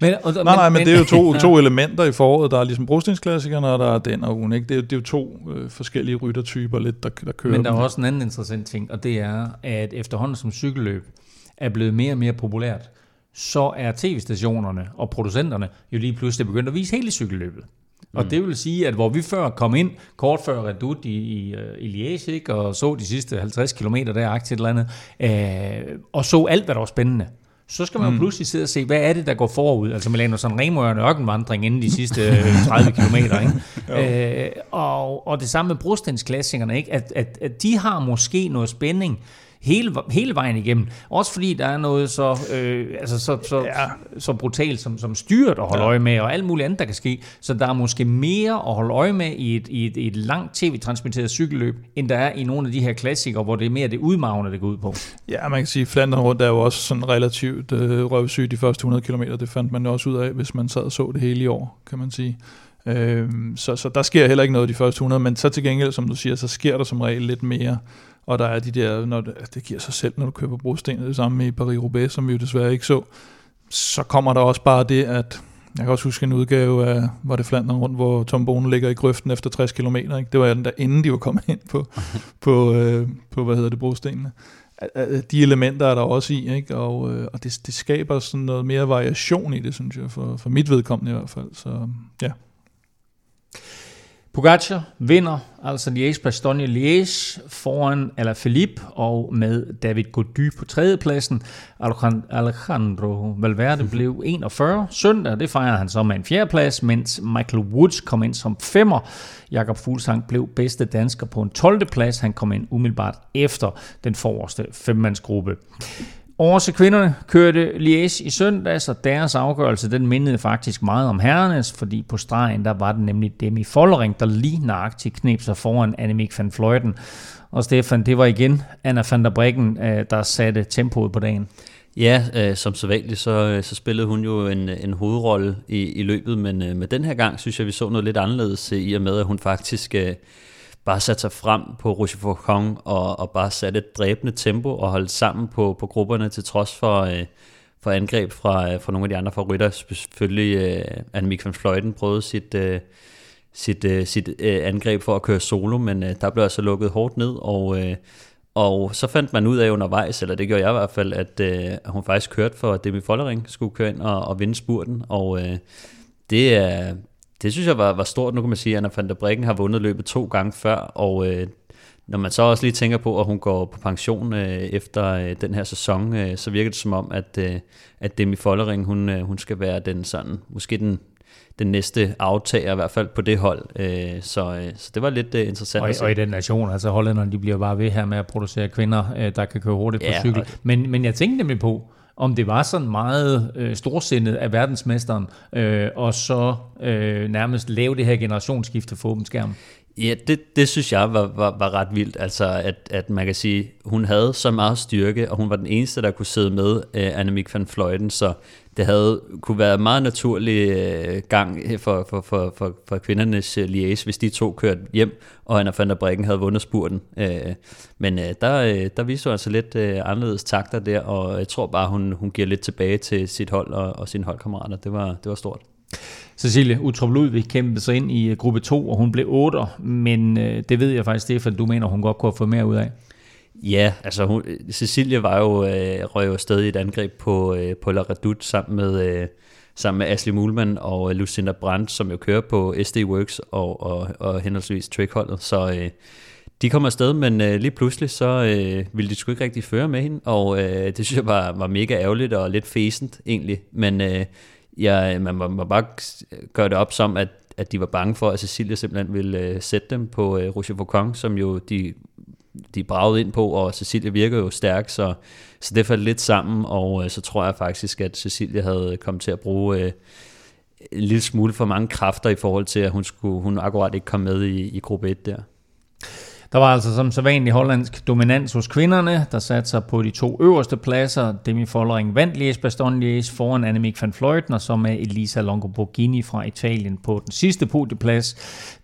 Men, og, nej, nej, men, men det er jo to, to elementer i foråret. Der er ligesom brostensklassikerne, og der er den og ugen. Ikke? Det, er, det er jo to øh, forskellige ryttertyper, lidt, der, der kører Men der er dem. også en anden interessant ting, og det er, at efterhånden som cykelløb er blevet mere og mere populært, så er tv-stationerne og producenterne jo lige pludselig begyndt at vise hele cykelløbet. Og mm. det vil sige, at hvor vi før kom ind, kort før Redoute i, i, øh, i Liège, ikke, og så de sidste 50 km der, et eller andet, øh, og så alt, hvad der var spændende, så skal man mm. pludselig sidde og se, hvad er det, der går forud? Altså Milano Sanremo er en ørkenvandring inden de sidste 30 km. Ikke? øh, og, og det samme med brostensklassikerne, ikke? At, at, at de har måske noget spænding, hele, hele vejen igennem. Også fordi der er noget så, øh, altså så, så, ja. så brutalt som, som styret at holde ja. øje med, og alt muligt andet, der kan ske. Så der er måske mere at holde øje med i et, i et, i et langt tv-transmitteret cykelløb, end der er i nogle af de her klassikere, hvor det er mere det udmagende, det går ud på. Ja, man kan sige, Flandern rundt er jo også sådan relativt øh, røvsyg de første 100 km. Det fandt man også ud af, hvis man sad og så det hele i år, kan man sige. Øh, så, så der sker heller ikke noget de første 100, men så til gengæld, som du siger, så sker der som regel lidt mere og der er de der, når det, det giver sig selv, når du køber brosten, det samme i Paris-Roubaix, som vi jo desværre ikke så, så kommer der også bare det, at jeg kan også huske en udgave af, var det Flandern rundt, hvor Tom Bonen ligger i grøften efter 60 km. Ikke? Det var den der, inden de var kommet ind på, på, øh, på hvad hedder det, brostenene. De elementer er der også i, ikke? og, øh, og det, det skaber sådan noget mere variation i det, synes jeg, for, for mit vedkommende i hvert fald. Så ja. Pogacar vinder altså Liège-Bastogne-Liège foran Alaphilippe og med David Gody på tredjepladsen. Alejandro Valverde blev 41 søndag, det fejrede han så med en fjerdeplads, mens Michael Woods kom ind som femmer. Jakob Fuglsang blev bedste dansker på en 12. plads. Han kom ind umiddelbart efter den forreste femmandsgruppe. Over til kvinderne kørte Liège i søndags, og deres afgørelse den mindede faktisk meget om herrenes, fordi på stregen der var det nemlig Demi Follering, der lige nøjagtigt knep sig foran Annemiek van Fløjten. Og Stefan, det var igen Anna van der Breggen, øh, der satte tempoet på dagen. Ja, øh, som sædvanligt, så, vanligt, øh, så spillede hun jo en, en hovedrolle i, i løbet, men øh, med den her gang synes jeg, vi så noget lidt anderledes øh, i og med, at hun faktisk... Øh, bare satte sig frem på Rochefoucauld og, og bare satte et dræbende tempo og holdt sammen på, på grupperne til trods for, øh, for angreb fra, øh, fra nogle af de andre favoritter. Selvfølgelig øh, Annemiek van Fløjten prøvede sit, øh, sit, øh, sit øh, angreb for at køre solo, men øh, der blev altså lukket hårdt ned, og, øh, og så fandt man ud af undervejs, eller det gjorde jeg i hvert fald, at øh, hun faktisk kørte for, at Demi Follering skulle køre ind og, og vinde spurten, og øh, det er, det synes jeg var, var stort. Nu kan man sige, at Anna van der Breggen har vundet løbet to gange før, og øh, når man så også lige tænker på, at hun går på pension øh, efter øh, den her sæson, øh, så virker det som om, at, øh, at Demi Follering, hun, øh, hun skal være den sådan, måske den, den næste aftager, i hvert fald på det hold. Øh, så, øh, så det var lidt øh, interessant og. Og i den nation, altså hollænderne, de bliver bare ved her med at producere kvinder, øh, der kan køre hurtigt ja, på cykel. Og... Men, men jeg tænkte nemlig på, om det var sådan meget øh, storsindet af verdensmesteren, øh, og så øh, nærmest lave det her generationsskifte for åben skærm. Ja, det, det synes jeg var, var, var ret vildt, altså at, at man kan sige, hun havde så meget styrke, og hun var den eneste, der kunne sidde med uh, Annemiek van Fløjten, så det havde kunne være meget naturlig uh, gang for, for, for, for, for kvindernes uh, liaise, hvis de to kørte hjem, og Anna van der Breggen havde vundet spurten. Uh, men uh, der, uh, der viste hun altså lidt uh, anderledes takter der, og jeg tror bare, hun, hun giver lidt tilbage til sit hold og, og sine holdkammerater. Det var, det var stort. Cecilie Utrup Ludvig kæmpede sig ind i øh, gruppe 2, og hun blev 8, men øh, det ved jeg faktisk, Stefan, du mener, hun godt kunne have fået mere ud af. Ja, altså hun, Cecilie var jo, øh, røg jo stadig et angreb på, øh, på La Redoute sammen med, øh, sammen med Ashley Mulman og øh, Lucinda Brandt, som jo kører på SD Works og, og, og henholdsvis Trickholdet. Så øh, de kom afsted, men øh, lige pludselig så øh, ville de sgu ikke rigtig føre med hende, og øh, det synes jeg var, var mega ærgerligt og lidt fæsent egentlig. Men øh, ja, man må, må bare gøre det op som, at, at de var bange for, at Cecilia simpelthen ville øh, sætte dem på øh, Roger Foucault, som jo de, de bragede ind på, og Cecilia virker jo stærk, så, så det faldt lidt sammen, og øh, så tror jeg faktisk, at Cecilia havde kommet til at bruge øh, en lille smule for mange kræfter i forhold til, at hun, skulle, hun akkurat ikke kom med i, i gruppe 1 der. Der var altså som så vanlig hollandsk dominans hos kvinderne, der satte sig på de to øverste pladser. Demi Follering vandt Lies Baston Lies foran Annemiek van Vleuten, og så med Elisa Longoborghini fra Italien på den sidste podieplads.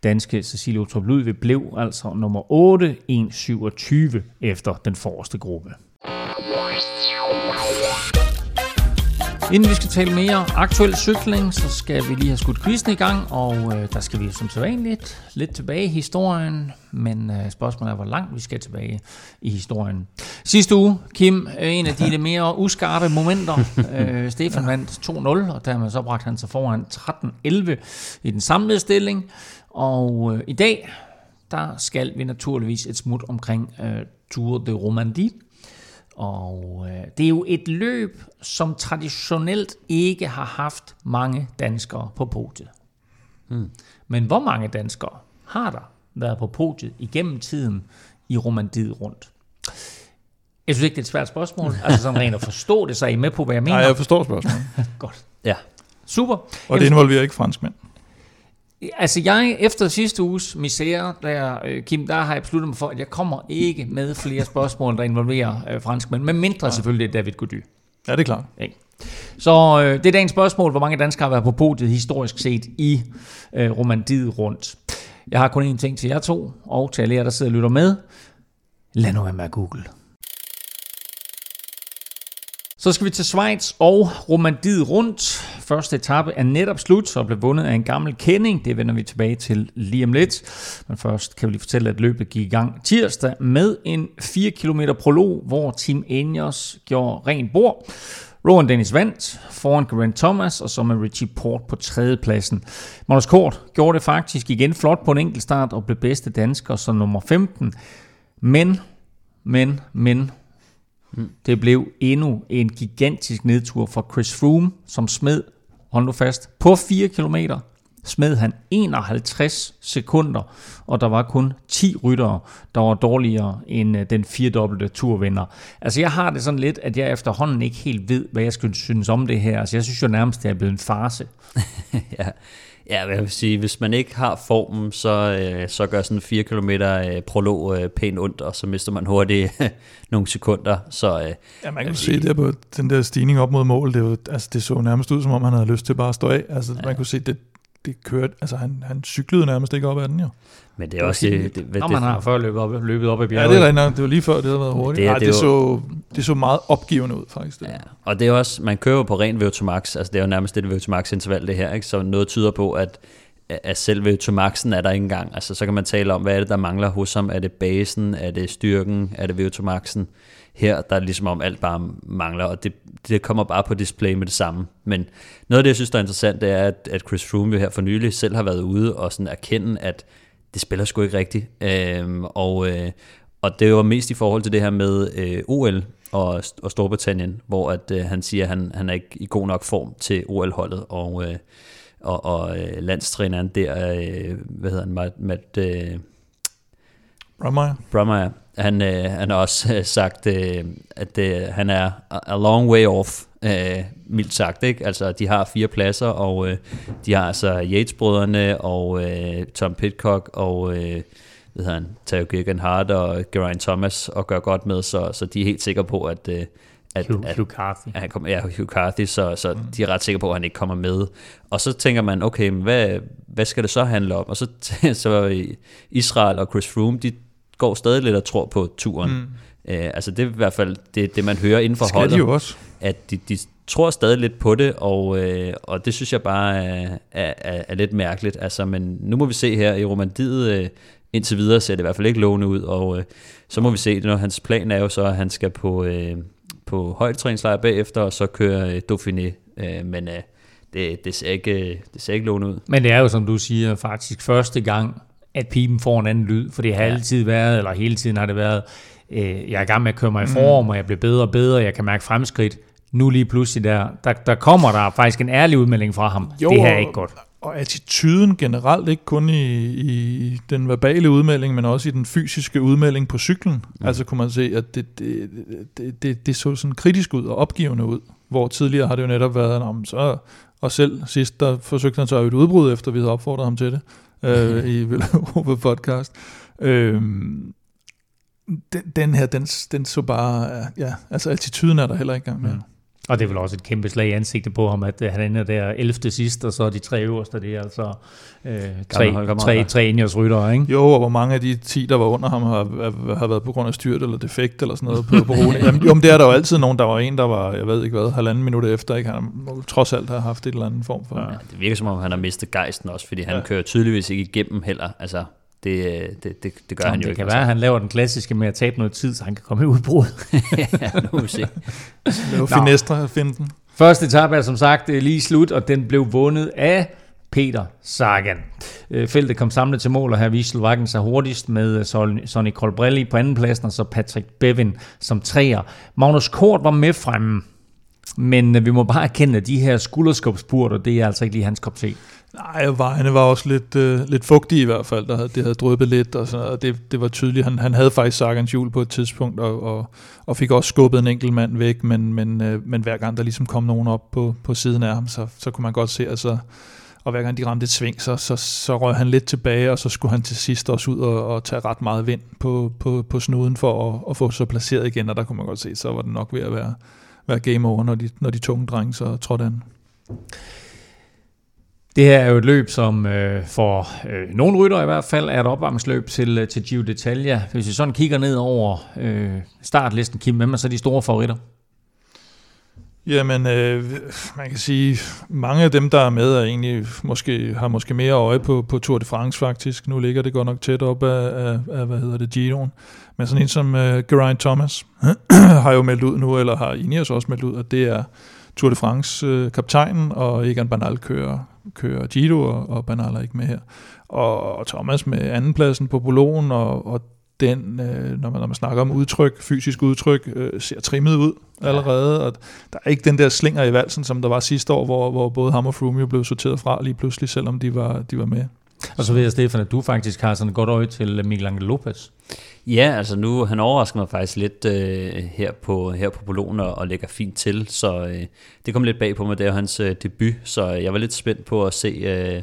Danske Cecilie Utrup Ludvig blev altså nummer 8, 1.27 efter den forreste gruppe. Inden vi skal tale mere aktuel cykling, så skal vi lige have skudt quizzen i gang, og øh, der skal vi som så vanligt lidt tilbage i historien, men øh, spørgsmålet er, hvor langt vi skal tilbage i historien. Sidste uge, Kim, øh, en af de mere uskarpe momenter. øh, Stefan vandt 2-0, og dermed så bragte han sig foran 13-11 i den samlede stilling, og øh, i dag, der skal vi naturligvis et smut omkring øh, Tour de Romandie, Og øh, det er jo et løb, som traditionelt ikke har haft mange danskere på podiet. Mm. Men hvor mange danskere har der været på podiet igennem tiden i Romandiet rundt? Jeg synes ikke, det er et svært spørgsmål. altså sådan rent at forstå det, så er I med på, hvad jeg mener? Nej, jeg forstår spørgsmålet. Godt. Ja. Super. Og det involverer ikke franskmænd. Altså jeg, efter sidste uges misære, der, øh, Kim, der har jeg besluttet mig for, at jeg kommer ikke med flere spørgsmål, der involverer øh, franskmænd, men mindre selvfølgelig David Gody. Ja, det er klart. Ikke? Så øh, det er dagens spørgsmål, hvor mange danskere har været på podiet historisk set i øh, Romandiet rundt. Jeg har kun én ting til jer to, og til alle jer, der sidder og lytter med. Lad nu være med at google. Så skal vi til Schweiz og Romandiet rundt. Første etape er netop slut og blev vundet af en gammel kending. Det vender vi tilbage til lige om lidt. Men først kan vi lige fortælle, at løbet gik i gang tirsdag med en 4 km prolog, hvor Team Enios gjorde rent bord. Rowan Dennis vandt foran Grant Thomas, og så med Richie Port på tredjepladsen. Magnus Kort gjorde det faktisk igen flot på en enkelt start og blev bedste dansker som nummer 15. Men, men, men, det blev endnu en gigantisk nedtur for Chris Froome, som smed, hold nu fast, på 4 km smed han 51 sekunder, og der var kun 10 ryttere, der var dårligere end øh, den firedobbelte turvinder. Altså jeg har det sådan lidt, at jeg efterhånden ikke helt ved, hvad jeg skulle synes om det her. Altså jeg synes jo nærmest, det er blevet en farse. ja. Ja, jeg vil sige, hvis man ikke har formen, så, øh, så gør sådan en 4 km øh, prolog øh, pænt ondt, og så mister man hurtigt øh, nogle sekunder. Så, øh, ja, man kan se det på den der stigning op mod mål. Det, er jo, altså, det så nærmest ud, som om han havde lyst til bare at stå af. Altså, ja. Man kunne se, det, det kørte, altså han, han cyklede nærmest ikke op ad den jo. Men det er også det, det, det, Når man har før løbet op, løbet op i bjerget. Ja, det er rigtigt. Det var lige før, det havde været hurtigt. Det, Ej, det, det, så, det så meget opgivende ud, faktisk. Det. Ja, og det er også, man kører på ren VO2 max, altså det er jo nærmest det VO2 max interval det her, ikke? så noget tyder på, at at selv VO2 maxen er der ikke engang. Altså, så kan man tale om, hvad er det, der mangler hos ham? Er det basen? Er det styrken? Er det VO2 maxen? Her, der er ligesom om alt bare mangler, og det, det kommer bare på display med det samme. Men noget af det, jeg synes, der er interessant, det er, at, at Chris Froome jo her for nylig selv har været ude og sådan erkende, at det spiller sgu ikke rigtigt. Øhm, og, øh, og det var mest i forhold til det her med øh, OL og, og Storbritannien, hvor at, øh, han siger, at han, han er ikke i god nok form til OL-holdet, og, øh, og, og øh, landstræneren der, øh, hvad hedder han, Matt, Matt øh, Brummeyer. Brummeyer, han, øh, han har også øh, sagt, øh, at øh, han er a long way off, øh, mildt sagt. Ikke? Altså, de har fire pladser, og øh, de har altså Yates-brødrene, og øh, Tom Pitcock, og øh, hvad hedder han, Tao Geoghegan Hart og Geraint Thomas at gøre godt med, så, så de er helt sikre på, at, øh, at, Hugh, at, Hugh Carthy. At han kommer, ja, Hugh Carthy, så, så mm. de er ret sikre på, at han ikke kommer med. Og så tænker man, okay, men hvad, hvad skal det så handle om? Og så, så Israel og Chris Froome, de går stadig lidt og tror på turen. Mm. Uh, altså det er i hvert fald det, det man hører inden for skal holdet. de jo også. At de, de tror stadig lidt på det, og, uh, og det synes jeg bare er, er, er, er lidt mærkeligt. Altså, men nu må vi se her i Romandiet, uh, indtil videre ser det i hvert fald ikke lovende ud, og uh, så må vi se, når hans plan er jo så, at han skal på, uh, på højdetræningslejr bagefter, og så køre uh, Dauphiné. Uh, men uh, det, det, ser ikke, det ser ikke lovende ud. Men det er jo, som du siger, faktisk første gang, at pipen får en anden lyd, for det har ja. altid været, eller hele tiden har det været, øh, jeg er i gang med at køre mig i form, mm. og jeg bliver bedre og bedre, jeg kan mærke fremskridt. Nu lige pludselig der, der, der kommer der faktisk en ærlig udmelding fra ham. Jo, det her er ikke godt. Og attituden generelt, ikke kun i, i den verbale udmelding, men også i den fysiske udmelding på cyklen. Mm. Altså kunne man se, at det, det, det, det, det så sådan kritisk ud og opgivende ud. Hvor tidligere har det jo netop været, om så, og selv sidst, der forsøgte han så et udbrud, efter vi havde opfordret ham til det øh, i Velropa podcast. Øh, den, den her, den, den så bare, ja, altså attituden er der heller ikke engang mere. Mm. Og det er vel også et kæmpe slag i ansigtet på ham, at øh, han ender der 11. sidst, og så er de tre øverste, det er altså øh, tre, tre, tre ryttere, ikke? Jo, og hvor mange af de 10, der var under ham, har, har været på grund af styrt eller defekt eller sådan noget på, på ruten. Jamen, jo, men det er der jo altid nogen. Der var en, der var, jeg ved ikke hvad, halvanden minut efter, ikke? Han har trods alt har haft et eller andet form for... Ja, det virker som om, han har mistet gejsten også, fordi han ja. kører tydeligvis ikke igennem heller. Altså, det, det, det, det gør Jamen, han jo det ikke. kan altså. være, at han laver den klassiske med at tabe noget tid, så han kan komme i udbrud. ja, nu må vi se. Lave finestre finde den. Første etape er som sagt lige slut, og den blev vundet af Peter Sagan. Øh, feltet kom samlet til mål, og her viste Slovakken sig hurtigst med Sonny Colbrelli på anden pladsen, og så Patrick Bevin som træer. Magnus Kort var med fremme, men øh, vi må bare erkende, at de her skulderskubspurter, det er altså ikke lige hans kop te. Nej, vejene var også lidt, øh, lidt fugtige i hvert fald. Der, det havde drøbet lidt, og, så, og det, det var tydeligt. Han, han havde faktisk Sagans hjul på et tidspunkt, og, og, og fik også skubbet en enkelt mand væk, men, men, øh, men hver gang der ligesom kom nogen op på, på siden af ham, så, så kunne man godt se, altså, og hver gang de ramte et sving, så, så, så røg han lidt tilbage, og så skulle han til sidst også ud og, og tage ret meget vind på, på, på snuden for at, at få sig placeret igen, og der kunne man godt se, så var det nok ved at være, være game over, når de, når de tunge drenge så trådte an. Det her er jo et løb, som øh, for øh, nogle rytter i hvert fald er et opvarmningsløb til, øh, til Gio d'Italia. Hvis vi sådan kigger ned over øh, startlisten, Kim, hvem er så de store favoritter? Jamen, øh, man kan sige, mange af dem, der er med, er egentlig måske, har måske mere øje på, på Tour de France faktisk. Nu ligger det godt nok tæt op af, af, af hvad hedder det, Giroen. Men sådan en som øh, Geraint Thomas har jo meldt ud nu, eller har Ineos også meldt ud, at det er Tour de France øh, kaptajnen, og Egan Bernal kører, kører Giro, og, og Bernal er ikke med her. Og, og Thomas med andenpladsen på Bologen, og, og den, øh, når, man, når man snakker om udtryk, fysisk udtryk, øh, ser trimmet ud allerede, og der er ikke den der slinger i valsen, som der var sidste år, hvor, hvor både ham og Froome jo blev sorteret fra lige pludselig, selvom de var, de var med. Og så ved jeg, Stefan, at du faktisk har sådan et godt øje til Miguel Angel Lopez. Ja, altså nu, han overrasker mig faktisk lidt øh, her på her på Bologna og, og lægger fint til, så øh, det kom lidt bag på mig, det er hans øh, debut, så jeg var lidt spændt på at se, øh,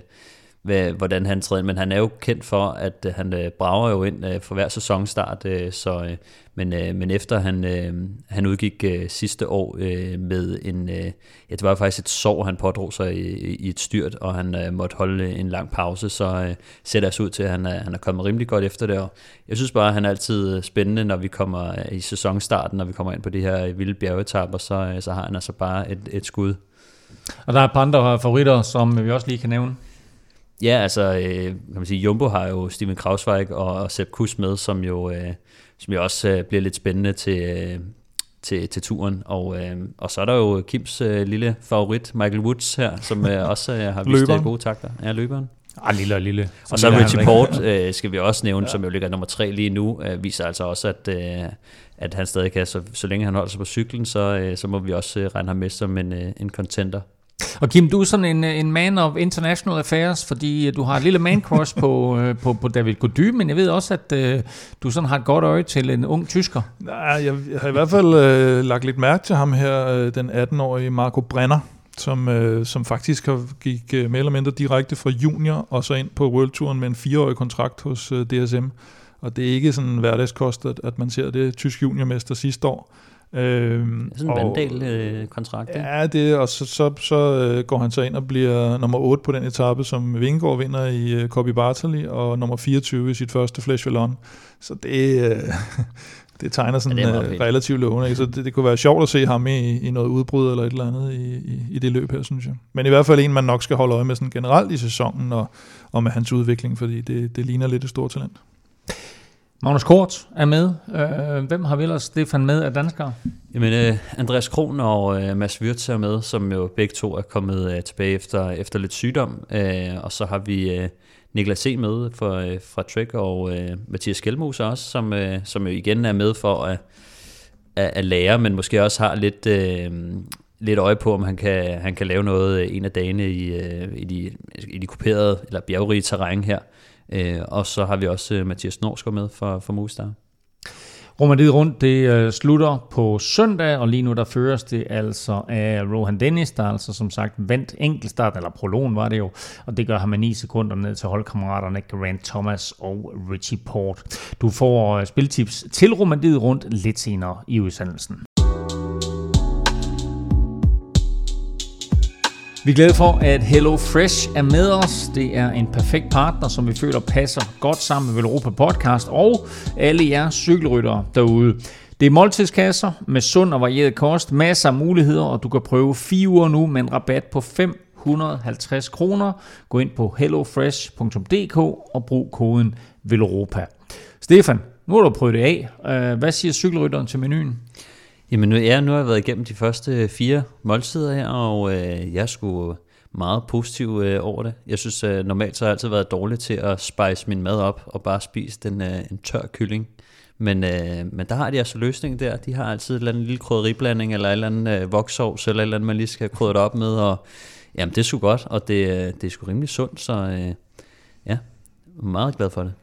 hvad, hvordan han træder ind, men han er jo kendt for, at øh, han øh, brager jo ind øh, for hver sæsonstart, øh, så, øh, men, øh, men efter han, øh, han udgik øh, sidste år øh, med en, øh, ja det var faktisk et sår, han pådrog sig i, i et styrt, og han øh, måtte holde øh, en lang pause, så øh, ser det altså ud til, at han er, han er kommet rimelig godt efter det, og jeg synes bare, at han er altid øh, spændende, når vi kommer i sæsonstarten, når vi kommer ind på de her vilde bjergetapper, så, øh, så har han altså bare et, et skud. Og der er et par andre favoritter, som vi også lige kan nævne. Ja, altså, øh, kan man sige, Jumbo har jo Steven Krausweig og, og Sepp Kuss med, som jo, øh, som jo også øh, bliver lidt spændende til, øh, til, til turen. Og, øh, og så er der jo Kims øh, lille favorit, Michael Woods her, som øh, også øh, har vist øh, gode takter. Ja, løberen. Ah, lille og lille. og så Richie Port øh, skal vi også nævne, ja. som jo ligger nummer tre lige nu, øh, viser altså også, at, øh, at han stadig kan, så, så længe han holder sig på cyklen, så, øh, så må vi også øh, regne ham med som en, øh, en contender. Og Kim, du er sådan en, en man of international affairs, fordi øh, du har et lille man crush på, øh, på, på David Gody, men jeg ved også, at uh, du sådan har et godt øje til en ung tysker. Nej, jeg, jeg har i hvert fald uh, lagt lidt mærke til ham her, uh, den 18-årige Marco Brenner, som, uh, som faktisk har, gik uh, mere eller mindre direkte fra junior og så ind på World Touren med en fireårig kontrakt hos uh, DSM. Og det er ikke sådan hverdagskost, at, at man ser det tysk juniormester sidste år. Øhm, sådan en Vandal-kontrakt. Øh, ja, det, og så, så, så øh, går han så ind og bliver nummer 8 på den etape, som Vingegaard vinder i øh, Copy Bartoli, og nummer 24 i sit første Flash Vallon. Så det, øh, det tegner sådan ja, det øh, relativt lovende. Ikke? Så det, det kunne være sjovt at se ham i, i noget udbrud eller et eller andet i, i, i det løb her, synes jeg. Men i hvert fald en, man nok skal holde øje med sådan generelt i sæsonen, og, og med hans udvikling, fordi det, det ligner lidt et stort talent. Magnus Kort er med. Øh, hvem har vi ellers, Stefan, med af danskere? Jamen, øh, Andreas Kron og øh, Mads Wirtz er med, som jo begge to er kommet øh, tilbage efter, efter lidt sygdom. Øh, og så har vi øh, Niklas C. med for, øh, fra Trek, og øh, Mathias Skelmose også, som, øh, som jo igen er med for at, at, at lære, men måske også har lidt... Øh, lidt øje på, om han kan, han kan lave noget øh, en af dagene i, øh, i, de, i de kuperede eller bjergrige terræn her. Øh, og så har vi også øh, Mathias Norsgaard med for, for Movistar. Romandiet rundt, det øh, slutter på søndag, og lige nu der føres det altså af Rohan Dennis, der altså som sagt vandt enkeltstart, eller prologen var det jo, og det gør han med 9 sekunder ned til holdkammeraterne Grant Thomas og Richie Port. Du får øh, spiltips til Romandiet rundt lidt senere i udsendelsen. Vi er glade for, at Hello Fresh er med os. Det er en perfekt partner, som vi føler passer godt sammen med Europa Podcast og alle jer cykelryttere derude. Det er måltidskasser med sund og varieret kost, masser af muligheder, og du kan prøve fire uger nu med en rabat på 550 kroner. Gå ind på hellofresh.dk og brug koden VELOROPA. Stefan, nu har du prøvet det af. Øh, hvad siger cykelrytteren til menuen? Jamen nu, ja, nu har jeg været igennem de første fire måltider her, og øh, jeg skulle meget positiv øh, over det. Jeg synes øh, normalt så har jeg altid været dårlig til at spice min mad op og bare spise den, øh, en tør kylling. Men, øh, men der har de altså løsningen der. De har altid et eller andet lille krydderiblanding, eller et eller andet øh, voksovs, eller et eller andet, man lige skal krydre det op med. Og, jamen, det er sgu godt, og det, øh, det er sgu rimelig sundt, så øh, ja, meget glad for det.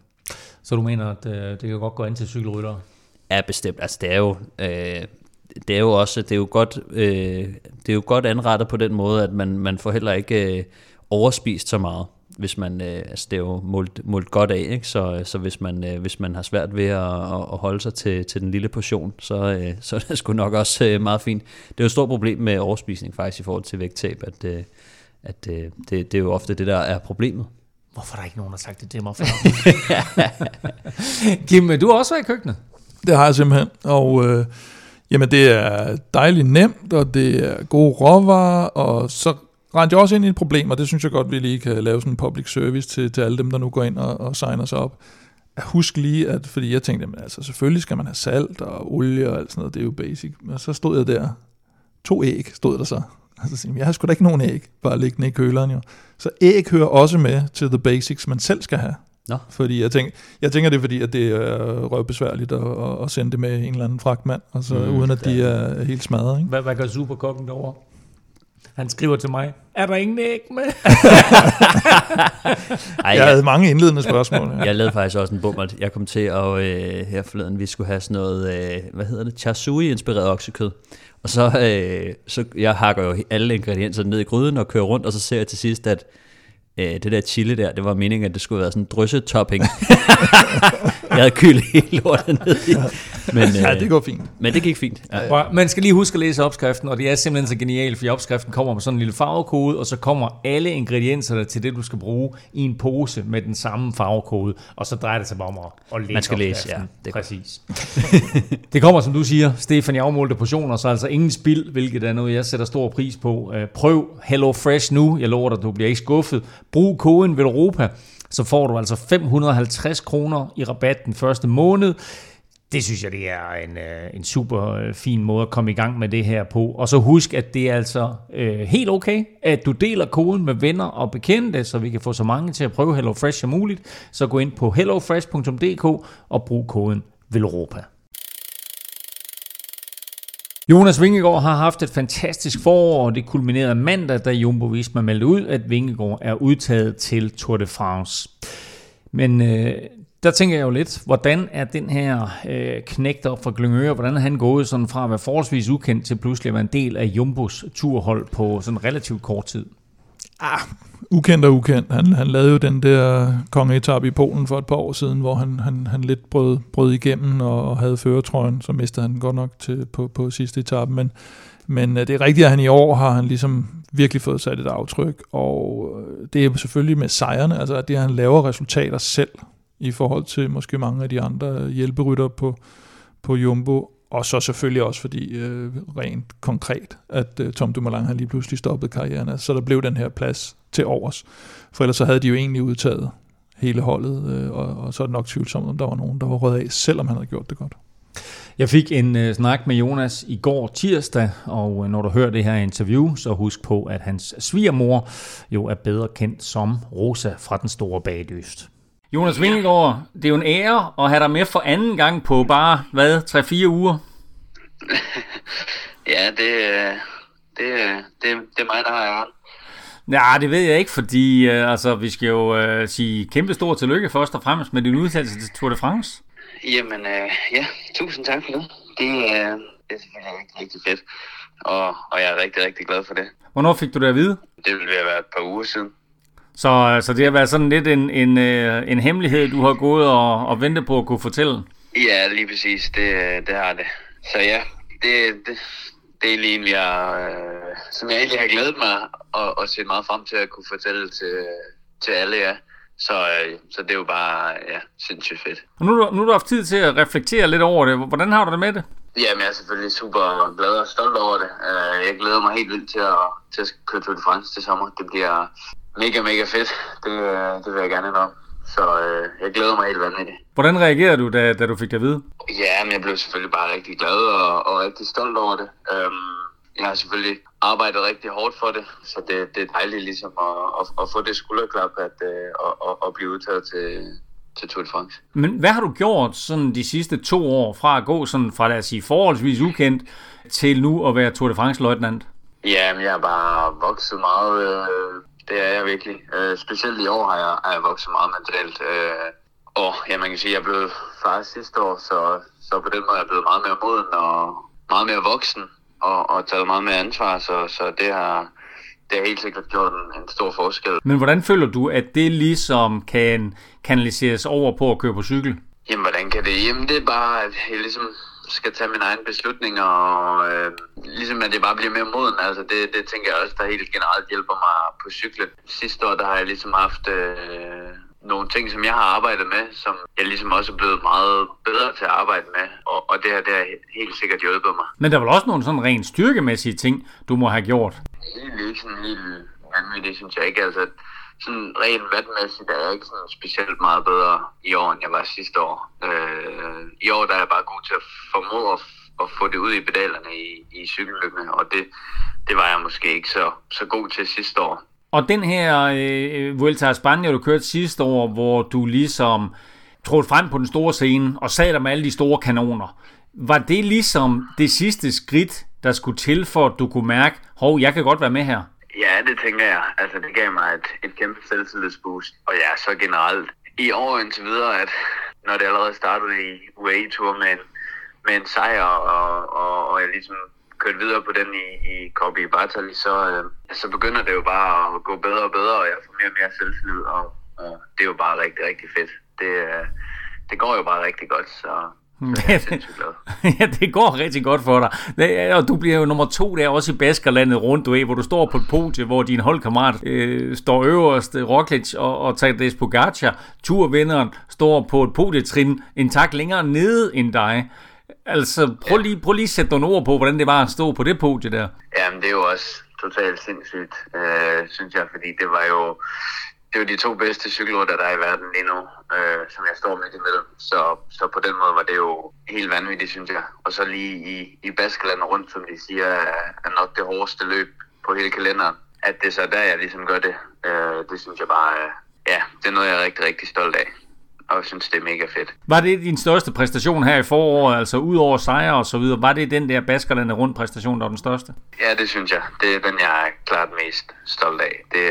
Så du mener, at øh, det kan godt gå ind til cykelryttere? Ja, bestemt. Altså, det er jo... Øh, det er jo også det er jo godt øh, det er jo godt anrettet på den måde at man man får heller ikke øh, overspist så meget hvis man øh, altså det er jo målt, målt godt af ikke? så så hvis man øh, hvis man har svært ved at, at holde sig til, til den lille portion så øh, så er det sgu nok også øh, meget fint det er jo et stort problem med overspisning faktisk i forhold til vægttab at øh, at øh, det, det er jo ofte det der er problemet Hvorfor er der ikke nogen, der har sagt det til mig før? Kim, du har også været i køkkenet. Det har jeg simpelthen, og øh, jamen det er dejligt nemt, og det er gode råvarer, og så rendte jeg også ind i et problem, og det synes jeg godt, vi lige kan lave sådan en public service til, til alle dem, der nu går ind og, og signer sig op. Husk lige, at fordi jeg tænkte, jamen, altså selvfølgelig skal man have salt og olie og alt sådan noget, det er jo basic. Men så stod jeg der, to æg stod der så. Altså, så jeg har sgu da ikke nogen æg, bare liggende i køleren jo. Så æg hører også med til the basics, man selv skal have. Nå. Fordi jeg tænker, jeg tænker det er fordi, at det er røvbesværligt at, at sende det med en eller anden fragtmand, altså, mm, uden at de er helt smadret. Ikke? Hvad, hvad gør superkokken derovre? Han skriver til mig, er der ingen æg med? Ej, Jeg havde mange indledende spørgsmål. Ja. Jeg lavede faktisk også en bummer. Jeg kom til at øh, her forleden, vi skulle have sådan noget, øh, hvad hedder det, char inspireret oksekød. Og så, øh, så jeg hakker jo alle ingredienser ned i gryden og kører rundt, og så ser jeg til sidst, at øh, det der chili der, det var meningen, at det skulle være sådan en drysset-topping. jeg havde kyldt hele lortet ned i. Men, øh, ja, det går fint. Men det gik fint. Ja. Prøv, Man skal lige huske at læse opskriften, og det er simpelthen så genialt, fordi opskriften kommer med sådan en lille farvekode, og så kommer alle ingredienserne til det, du skal bruge i en pose med den samme farvekode, og så drejer det sig bare om at, læse Man skal læse, opskriften. ja, det Præcis. det kommer, som du siger, Stefan, i afmålte portioner, så altså ingen spild, hvilket er noget, jeg sætter stor pris på. Øh, Prøv Hello Fresh nu, jeg lover dig, du bliver ikke skuffet. Brug koden Velropa, så får du altså 550 kroner i rabat den første måned. Det synes jeg, det er en, øh, en super øh, fin måde at komme i gang med det her på. Og så husk, at det er altså øh, helt okay, at du deler koden med venner og bekendte, så vi kan få så mange til at prøve HelloFresh som muligt. Så gå ind på hellofresh.dk og brug koden VELROPA. Jonas Vingegaard har haft et fantastisk forår, og det kulminerede mandag, da Jumbo Visma meldte ud, at Vingegaard er udtaget til Tour de France. Men øh, der tænker jeg jo lidt, hvordan er den her øh, knægt op fra Glyngøre, hvordan er han gået sådan fra at være forholdsvis ukendt til pludselig at være en del af Jumbos turhold på sådan relativt kort tid? Ah, ukendt og ukendt. Han, han lavede jo den der kongeetappe i Polen for et par år siden, hvor han, han, han lidt brød, brød igennem og havde føretrøjen, så mistede han godt nok til, på, på sidste etape. Men, men øh, det er rigtigt, at han i år har han ligesom virkelig fået sat et aftryk, og øh, det er selvfølgelig med sejrene, altså at det, at han laver resultater selv, i forhold til måske mange af de andre hjælperytter på, på Jumbo, og så selvfølgelig også fordi øh, rent konkret, at øh, Tom Dumoulin har lige pludselig stoppet karrieren, altså, så der blev den her plads til overs. For ellers så havde de jo egentlig udtaget hele holdet, øh, og, og så er det nok tvivlsomt, om der var nogen, der var røget af, selvom han havde gjort det godt. Jeg fik en øh, snak med Jonas i går tirsdag, og øh, når du hører det her interview, så husk på, at hans svigermor jo er bedre kendt som Rosa fra den store bagdyst. Jonas Vingegaard, det er jo en ære at have dig med for anden gang på bare, hvad, 3-4 uger? ja, det, det, det, det er mig, der har æren. Ja, det ved jeg ikke, fordi øh, altså, vi skal jo øh, sige kæmpe stor tillykke først og fremmest med din udtalelse til Tour de France. Jamen, øh, ja, tusind tak for det. Det, øh, det er selvfølgelig rigtig, rigtig fedt, og, og jeg er rigtig, rigtig glad for det. Hvornår fik du det at vide? Det ville være et par uger siden. Så altså, det har været sådan lidt en, en, øh, en hemmelighed, du har gået og, og ventet på at kunne fortælle? Ja, lige præcis. Det, det har det. Så ja, det, det, det er egentlig en, jeg, øh, som jeg egentlig har glædet mig og, og set meget frem til at kunne fortælle til, til alle jer. Så, øh, så det er jo bare ja, sindssygt fedt. Og nu, nu har du haft tid til at reflektere lidt over det. Hvordan har du det med det? Jamen, jeg er selvfølgelig super glad og stolt over det. Øh, jeg glæder mig helt vildt til at, til at køre Tour de France til sommer. Det bliver mega, mega fedt. Det, øh, det vil jeg gerne om. Så øh, jeg glæder mig helt vanvittigt. Hvordan reagerede du, da, da du fik det at vide? Ja, men jeg blev selvfølgelig bare rigtig glad og, og rigtig stolt over det. Øhm, jeg har selvfølgelig arbejdet rigtig hårdt for det, så det, det er dejligt ligesom at, at, at få det skulderklap at, øh, at, at, at blive udtaget til, til Tour de France. Men hvad har du gjort sådan de sidste to år fra at gå sådan fra, lad os sige, forholdsvis ukendt til nu at være Tour de France-løjtnant? Ja, men jeg har bare vokset meget. Øh, det er jeg virkelig. Øh, specielt i år har jeg, har jeg vokset meget mentalt. Øh, og ja, man kan sige, at jeg blevet far sidste år, så, så på den måde er jeg blevet meget mere moden og meget mere voksen og, og taget meget mere ansvar, så, så det har, det har helt sikkert gjort en, en stor forskel. Men hvordan føler du, at det ligesom kan kanaliseres over på at køre på cykel? Jamen, hvordan kan det? Jamen, det er bare, at jeg ligesom skal tage mine egne beslutninger, og øh, ligesom at det bare bliver mere moden. Altså, det, det tænker jeg også, der helt generelt hjælper mig på cyklen. Sidste år, der har jeg ligesom haft øh, nogle ting, som jeg har arbejdet med, som jeg ligesom også er blevet meget bedre til at arbejde med, og, og det her, det har helt sikkert hjulpet mig. Men der er vel også nogle sådan rent styrkemæssige ting, du må have gjort? Helt ikke sådan helt vanvittigt, synes jeg ikke. Altså, sådan rent vandmæssigt er jeg ikke sådan specielt meget bedre i år, end jeg var sidste år. Øh, I år der er jeg bare god til at formode at, at få det ud i pedalerne i, i cykelløbene, og det, det var jeg måske ikke så, så god til sidste år. Og den her øh, Vuelta a Spanien, du kørte sidste år, hvor du ligesom trådte frem på den store scene og sad der med alle de store kanoner. Var det ligesom det sidste skridt, der skulle til for, at du kunne mærke, hov, jeg kan godt være med her? Ja, det tænker jeg. Altså, det gav mig et, et kæmpe selvtillidsboost. Og ja, så generelt i år indtil videre, at når det allerede startede i UAE-tur med en, med en sejr, og, og, og jeg ligesom kørte videre på den i, i Kobe Bartali, så, øh, så begynder det jo bare at gå bedre og bedre, og jeg får mere og mere selvtillid, og, og det er jo bare rigtig, rigtig fedt. Det, øh, det går jo bare rigtig godt, så, sindssygt glad. ja, det går rigtig godt for dig. Det, og du bliver jo nummer to der også i Baskerlandet rundt, du er, hvor du står på et podie, hvor din holdkammerat øh, står øverst, Roglic og, og Tadej Pogacar, turvinderen, står på et podietrin en tak længere nede end dig. Altså, prøv lige, prøv lige at sætte nogle ord på, hvordan det var at stå på det podie der. Jamen, det er jo også totalt sindssygt, øh, synes jeg, fordi det var jo det er jo de to bedste cykelrytter, der er i verden lige nu, øh, som jeg står midt imellem. Så, så på den måde var det jo helt vanvittigt, synes jeg. Og så lige i, i Baskeland rundt, som de siger, er, er nok det hårdeste løb på hele kalenderen. At det så der, jeg ligesom gør det, øh, det synes jeg bare, øh, ja, det er noget, jeg er rigtig, rigtig stolt af og synes, det er mega fedt. Var det din største præstation her i foråret, altså ud over sejre og så videre, var det den der Baskerlandet rundt præstation, der var den største? Ja, det synes jeg. Det er den, jeg er klart mest stolt af. Det,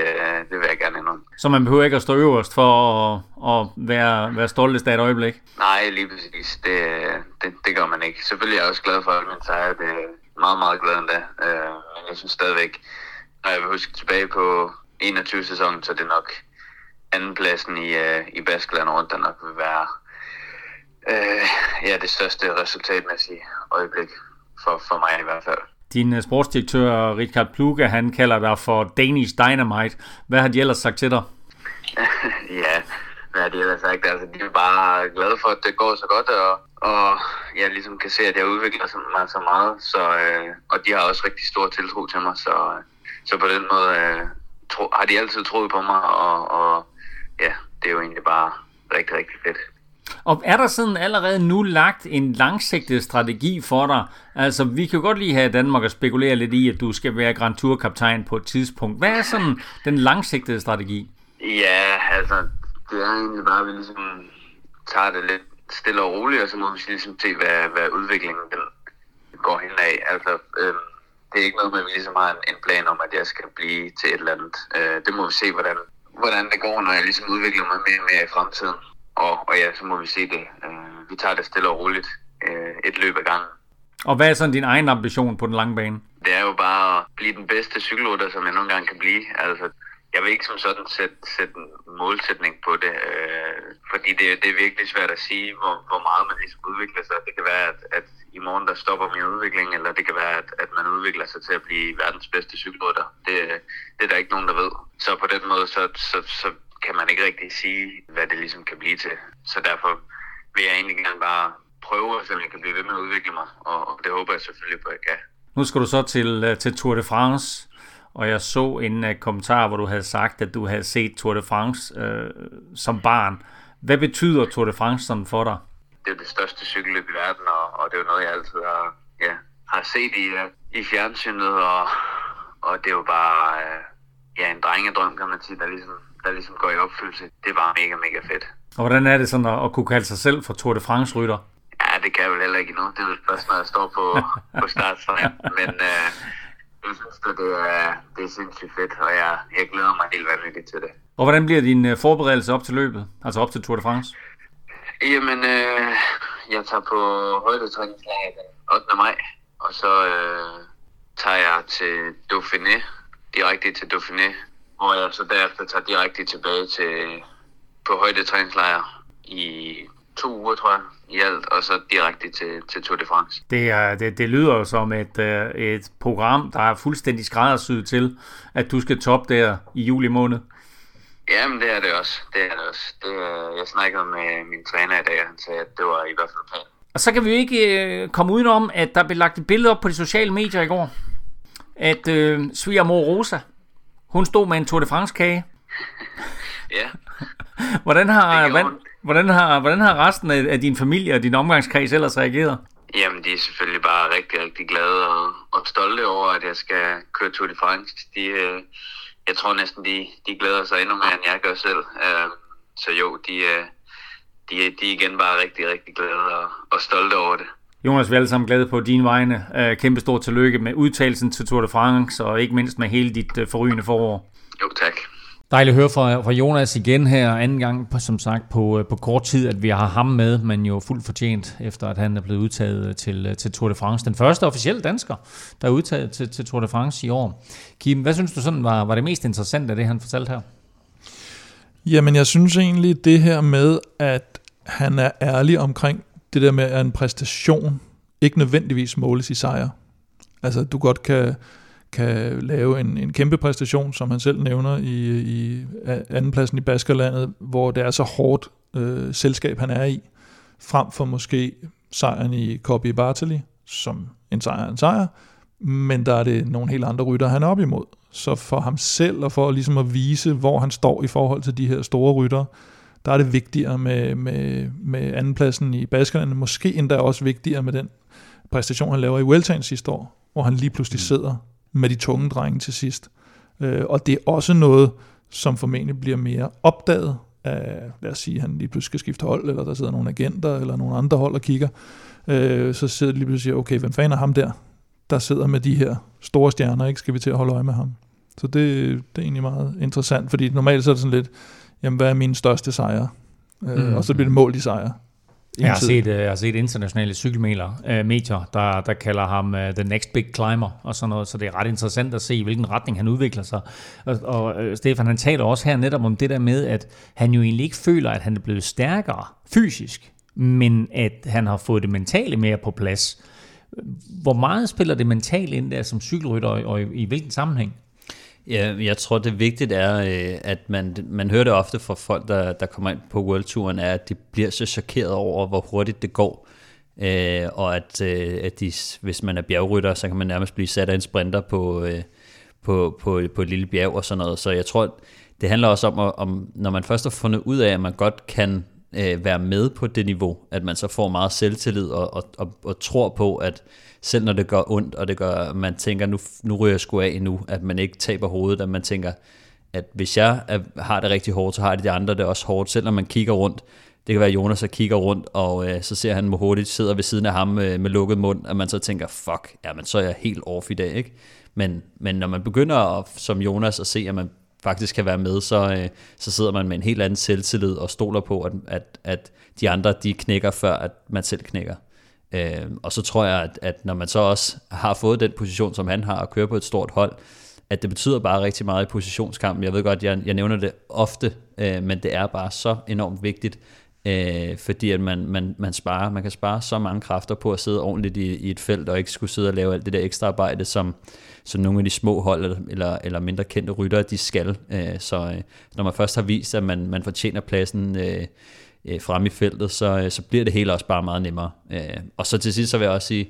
det vil jeg gerne endnu. Så man behøver ikke at stå øverst for at, at være, være stoltest af et øjeblik? Nej, lige præcis. Det, det, det gør man ikke. Selvfølgelig er jeg også glad for alle mine sejre. Det er meget, meget glad endda. Øh, men jeg synes stadigvæk, når jeg vil huske tilbage på 21 sæsonen, så det er nok andenpladsen i, uh, i Baskeland rundt, der nok vil være uh, ja, det største resultatmæssige øjeblik for, for mig i hvert fald. Din uh, sportsdirektør Richard Pluge, han kalder dig for Danish Dynamite. Hvad har de ellers sagt til dig? ja, hvad har de ellers sagt? Altså, de er bare glade for, at det går så godt, og, og jeg ligesom kan se, at jeg udvikler mig så meget. Så, uh, og de har også rigtig stor tiltro til mig, så, så på den måde uh, tro, har de altid troet på mig, og, og ja, det er jo egentlig bare rigtig, rigtig fedt. Og er der sådan allerede nu lagt en langsigtet strategi for dig? Altså, vi kan jo godt lige have i Danmark at spekulere lidt i, at du skal være Grand Tour-kaptajn på et tidspunkt. Hvad er sådan den langsigtede strategi? Ja, altså, det er egentlig bare, at vi ligesom tager det lidt stille og roligt, og så må vi ligesom se, hvad, hvad udviklingen den går hen af. Altså, øhm, det er ikke noget med, at vi ligesom har en, en plan om, at jeg skal blive til et eller andet. Øh, det må vi se, hvordan, hvordan det går, når jeg ligesom udvikler mig mere og mere i fremtiden. Og, og ja, så må vi se det. Øh, vi tager det stille og roligt. Øh, et løb ad gangen. Og hvad er sådan din egen ambition på den lange bane? Det er jo bare at blive den bedste cykelrytter, som jeg nogle gange kan blive. Altså, jeg vil ikke som sådan sætte, sætte en målsætning på det, øh, fordi det, det er virkelig svært at sige, hvor, hvor meget man ligesom udvikler sig. Det kan være, at, at i morgen der stopper min udvikling, eller det kan være, at, at man udvikler sig til at blive verdens bedste cykelrytter. Det, det er der ikke nogen, der ved. Så på den måde, så, så, så kan man ikke rigtig sige, hvad det ligesom kan blive til. Så derfor vil jeg egentlig gerne bare prøve, så jeg kan blive ved med at udvikle mig, og, og det håber jeg selvfølgelig på, at jeg kan. Nu skal du så til, øh, til Tour de France og jeg så en uh, kommentar, hvor du havde sagt, at du havde set Tour de France uh, som barn. Hvad betyder Tour de France sådan for dig? Det er det største cykelløb i verden, og, og det er jo noget, jeg altid har, ja, har set i, uh, i fjernsynet, og, og det er jo bare øh, ja, en drengedrøm, kan man sige, der ligesom, der ligesom går i opfyldelse. Det var mega, mega fedt. Og hvordan er det sådan at, at kunne kalde sig selv for Tour de France-rytter? Ja, det kan jeg vel heller ikke endnu. Det er vel først, når jeg står på, på startstregen. Men øh, jeg synes, at det er, det er sindssygt fedt, og jeg, jeg glæder mig helt vanvittigt til det. Og hvordan bliver din øh, forberedelse op til løbet? Altså op til Tour de France? Jamen, øh, jeg tager på højdetræningslejr den 8. maj, og så øh, tager jeg til Dauphiné, direkte til Dauphiné, hvor jeg så derefter tager direkte tilbage til på højdetræningslejr i to uger, tror jeg, i alt, og så direkte til, til Tour de France. Det, er, det, det lyder jo som et, øh, et program, der er fuldstændig skræddersyet til, at du skal top der i juli måned. Jamen, det er det også. Det er det også. Det, er- jeg snakkede med min træner i dag, og han sagde, at det var i hvert fald planen. Og så kan vi jo ikke øh, komme udenom, at der blev lagt et billede op på de sociale medier i går, at øh, svigermor Rosa, hun stod med en Tour de France-kage. Ja, Hvordan har, hvordan, hvordan, har, hvordan har resten af, af din familie og din omgangskreds ellers reageret? Jamen, de er selvfølgelig bare rigtig, rigtig glade og, og stolte over, at jeg skal køre Tour de France. De, øh, jeg tror næsten, de, de glæder sig endnu mere, end jeg gør selv. Øh, så jo, de, øh, de, de er igen bare rigtig, rigtig glade og, og stolte over det. Jonas, vi er alle sammen glade på dine vegne. Øh, kæmpe stort tillykke med udtalelsen til Tour de France, og ikke mindst med hele dit øh, forrygende forår. Jo. Dejligt at høre fra, fra Jonas igen her, anden gang, på, som sagt, på, øh, på kort tid, at vi har ham med, men jo fuldt fortjent, efter at han er blevet udtaget øh, til, øh, til Tour de France. Den første officielle dansker, der er udtaget til, til Tour de France i år. Kim, hvad synes du sådan var, var det mest interessante af det, han fortalte her? Jamen, jeg synes egentlig det her med, at han er ærlig omkring det der med, at en præstation ikke nødvendigvis måles i sejr. Altså, du godt kan, kan lave en, en kæmpe præstation, som han selv nævner i, i andenpladsen i Baskerlandet, hvor det er så hårdt øh, selskab, han er i, frem for måske sejren i Coppi Bartali, som en sejr er en sejr, men der er det nogle helt andre rytter, han er op imod. Så for ham selv, og for ligesom at vise, hvor han står i forhold til de her store rytter, der er det vigtigere med, med, med andenpladsen i Baskerlandet, måske endda også vigtigere med den præstation, han laver i Vueltaen sidste år, hvor han lige pludselig sidder med de tunge drenge til sidst. Øh, og det er også noget, som formentlig bliver mere opdaget af, lad os sige, at han lige pludselig skal skifte hold, eller der sidder nogle agenter, eller nogle andre hold og kigger. Øh, så sidder de lige pludselig og siger, okay, hvem fanden er ham der, der sidder med de her store stjerner, ikke skal vi til at holde øje med ham. Så det, det er egentlig meget interessant, fordi normalt så er det sådan lidt, jamen hvad er min største sejr? Øh, Mm. Og så bliver det målt i sejr. Jeg har, set, øh, jeg har set internationale cykelmedier, øh, medier, der, der kalder ham uh, the next big climber og sådan noget, så det er ret interessant at se, i hvilken retning han udvikler sig. Og, og Stefan, han taler også her netop om det der med, at han jo egentlig ikke føler, at han er blevet stærkere fysisk, men at han har fået det mentale mere på plads. Hvor meget spiller det mentale ind der som cykelrytter, og, og i, i hvilken sammenhæng? Ja, jeg tror, det vigtigt er, øh, at man, man hører det ofte fra folk, der, der kommer ind på Worldturen, er, at de bliver så chokeret over, hvor hurtigt det går. Øh, og at, øh, at de, hvis man er bjergrytter, så kan man nærmest blive sat af en sprinter på, øh, på, på, på et lille bjerg og sådan noget. Så jeg tror, det handler også om, om når man først har fundet ud af, at man godt kan øh, være med på det niveau, at man så får meget selvtillid og, og, og, og tror på, at selv når det gør ondt, og det gør, at man tænker, nu, nu ryger jeg sgu af nu, at man ikke taber hovedet, at man tænker, at hvis jeg er, har det rigtig hårdt, så har de, de andre det også hårdt, selv når man kigger rundt. Det kan være, at Jonas så kigger rundt, og øh, så ser han, Mohodic hurtigt sidder ved siden af ham øh, med lukket mund, at man så tænker, fuck, jamen så er jeg helt off i dag, ikke? Men, men når man begynder at, som Jonas at se, at man faktisk kan være med, så, øh, så sidder man med en helt anden selvtillid og stoler på, at, at, at de andre de knækker, før at man selv knækker. Øh, og så tror jeg, at, at når man så også har fået den position, som han har, at køre på et stort hold, at det betyder bare rigtig meget i positionskampen. Jeg ved godt, jeg, jeg nævner det ofte, øh, men det er bare så enormt vigtigt, øh, fordi at man, man, man, sparer, man kan spare så mange kræfter på at sidde ordentligt i, i et felt, og ikke skulle sidde og lave alt det der ekstra arbejde, som, som nogle af de små hold eller, eller, eller mindre kendte ryttere, de skal. Øh, så øh, når man først har vist, at man, man fortjener pladsen øh, øh, frem i feltet, så, øh, så bliver det hele også bare meget nemmere. Øh, og så til sidst så vil jeg også sige,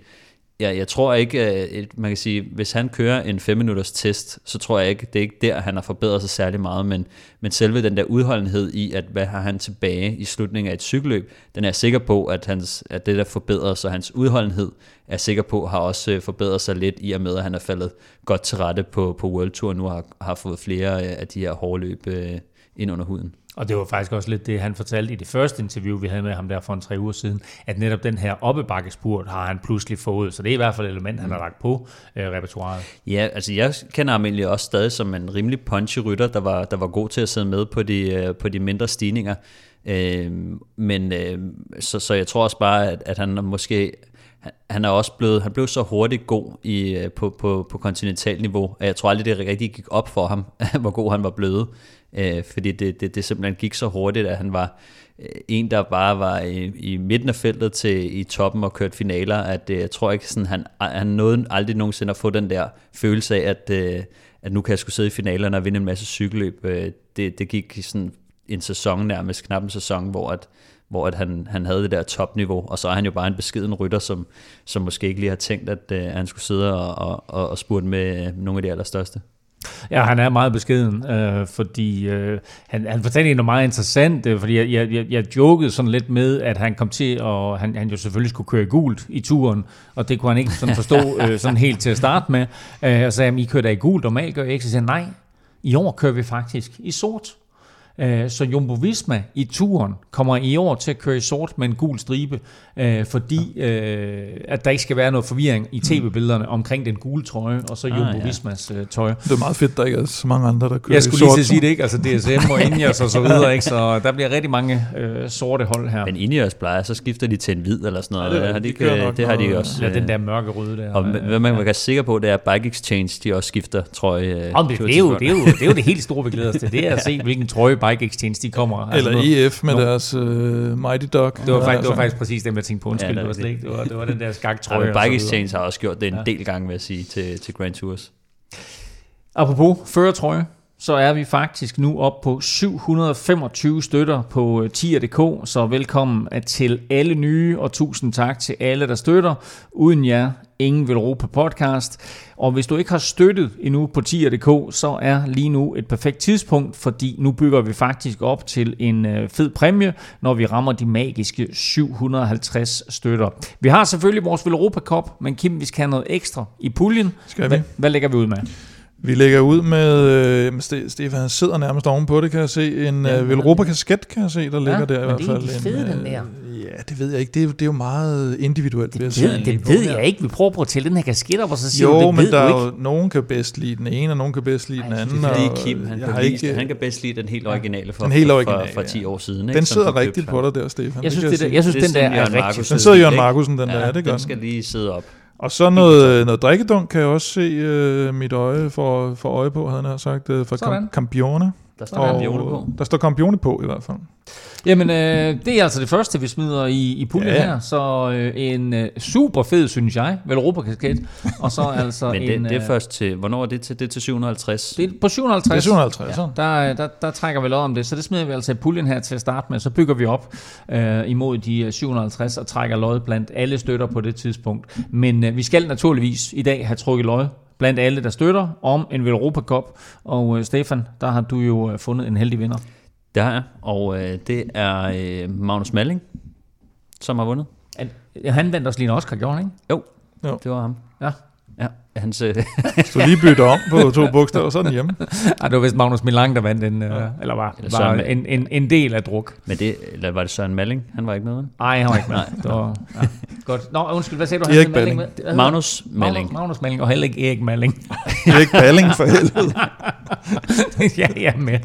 Ja, jeg tror ikke, øh, at man kan sige, hvis han kører en 5 minutters test, så tror jeg ikke, det er ikke der, han har forbedret sig særlig meget, men, men selve den der udholdenhed i, at hvad har han tilbage i slutningen af et cykelløb, den er jeg sikker på, at, hans, at det der forbedrer sig, hans udholdenhed er jeg sikker på, har også øh, forbedret sig lidt i og med, at han er faldet godt til rette på, på World Tour, nu har, har fået flere øh, af de her hårde løb øh, ind under huden. Og det var faktisk også lidt det, han fortalte i det første interview, vi havde med ham der for en tre uger siden, at netop den her oppebakkespurt har han pludselig fået. Så det er i hvert fald et element, han har lagt på øh, repertoireet. Ja, altså jeg kender ham egentlig også stadig som en rimelig punchy rytter, der var, der var god til at sidde med på de, øh, på de mindre stigninger. Øh, men øh, så, så jeg tror også bare, at, at han måske han er også blevet, han blev så hurtigt god i, øh, på, på, på, kontinentalt niveau, at jeg tror aldrig, det rigtig gik op for ham, hvor god han var blevet øh, fordi det, det, det simpelthen gik så hurtigt, at han var øh, en, der bare var i, i midten af feltet til i toppen og kørte finaler, at øh, jeg tror ikke, sådan, han, han nåede aldrig nogensinde at få den der følelse af, at, at nu kan jeg skulle sidde i finalerne og vinde en masse cykelløb. Det, det gik sådan en sæson nærmest, knap en sæson, hvor at, hvor at han, han havde det der topniveau, og så er han jo bare en beskeden rytter, som, som måske ikke lige har tænkt, at, at han skulle sidde og, og, og spurte med nogle af de allerstørste. Ja, han er meget beskeden, øh, fordi øh, han, han fortalte noget meget interessant, øh, fordi jeg, jeg, jeg jokede sådan lidt med, at han kom til, og han, han jo selvfølgelig skulle køre gult i turen, og det kunne han ikke sådan forstå øh, sådan helt til at starte med. Øh, og sagde, I kører da i gult, normalt gør jeg ikke. Så sagde nej, i år kører vi faktisk i sort. Øh, så Jumbo Visma i turen kommer i år til at køre i sort med en gul stribe, øh, fordi øh, at der ikke skal være noget forvirring i tv-billederne omkring den gule trøje, og så ah, Jumbo Vismas tøj. Det er meget fedt, der ikke er så mange andre, der kører Jeg skulle lige til at sige det, ikke? Altså DSM og Ineos og så videre, ikke? Så der bliver rigtig mange øh, sorte hold her. Men Ineos plejer, så skifter de til en hvid eller sådan noget. Ja, det, har de, ikke, det har de også. Ja, den der mørke røde der. Og hvad man kan være sikker på, det er Bike Exchange, de også skifter trøje. Om det, det, er jo, det, er jo, det er jo det helt store, vi glæder os til. Det er at se, hvilken trøje Bike Exchange de kommer. Altså Eller nu, EF med nu, deres uh, Mighty Dog. Det var, faktisk, det var faktisk præcis det, jeg tænkte på. Undskyld, ja, det, var slet ikke. Det var, det var den der skaktrøje. Ja, Bike Exchange har også gjort det en ja. del gange, vil jeg sige, til, til Grand Tours. Apropos førertrøje, så er vi faktisk nu op på 725 støtter på øh, tier.dk, så velkommen til alle nye, og tusind tak til alle, der støtter. Uden jer, ingen vil på podcast. Og hvis du ikke har støttet endnu på tier.dk, så er lige nu et perfekt tidspunkt, fordi nu bygger vi faktisk op til en øh, fed præmie, når vi rammer de magiske 750 støtter. Vi har selvfølgelig vores Velropa Cup, men Kim, vi skal have noget ekstra i puljen. Skal vi? Hvad, hvad lægger vi ud med? Vi lægger ud med, øh, Stefan han sidder nærmest ovenpå det, kan jeg se. En ja, øh, Velropa kasket, kan jeg se, der ligger ja, der i hvert fald. det er fed, den der. Ja, det ved jeg ikke. Det er, det er jo meget individuelt, det, vil jeg ved, Det ved jeg ikke. Vi prøver på at tælle den her kasket op, og så siger jo, du, det men ved der er jo, nogen kan bedst lide den ene, og nogen kan bedst lide Ej, den anden. Det er Kim, han, kan, ikke, han kan bedst lide den helt originale fra, den helt originale, fra, fra 10 år siden. Ikke? Den sidder rigtigt på dig der, Stefan. Jeg synes, det, det, jeg synes den der er rigtig. Den sidder Jørgen Markusen, den der. Det gør den skal lige sidde op. Og så noget, noget drikkedunk kan jeg også se uh, mit øje for, for øje på, havde han sagt, uh, fra Campione. Der står Campione på. Der står Campione på i hvert fald. Jamen, øh, det er altså det første, vi smider i, i puljen ja. her. Så øh, en øh, super fed, synes jeg, vel Europa-kasket. Og så altså Men det, en, det er øh, først til, hvornår er det til? Det er til 750? Det er på 750. Det er 750, ja. Der, der, der trækker vi lov om det. Så det smider vi altså i puljen her til at starte med. Så bygger vi op øh, imod de 750 og trækker lod blandt alle støtter på det tidspunkt. Men øh, vi skal naturligvis i dag have trukket lod blandt alle, der støtter om en Velropa Cup. Og øh, Stefan, der har du jo øh, fundet en heldig vinder. Det har jeg, og øh, det er øh, Magnus Malling, som har vundet. Han vandt også lige en Oscar, gjorde han ikke? Jo, jo. det var ham. Ja. Ja, hans... Øh... du lige bytte om på to bogstaver, så er den hjemme. Ej, det var vist Magnus Milang, der vandt en, ja. øh, eller var, eller var en, en, en, del af druk. Men det, eller var det Søren Malling? Han var ikke med? Nej, han var ikke med. det var, ja. Godt. Nå, undskyld, hvad sagde du? Erik Malling. Med? Magnus Malling. Magnus Malling, og heller ikke Erik Malling. Erik Balling for helvede. ja, ja, med.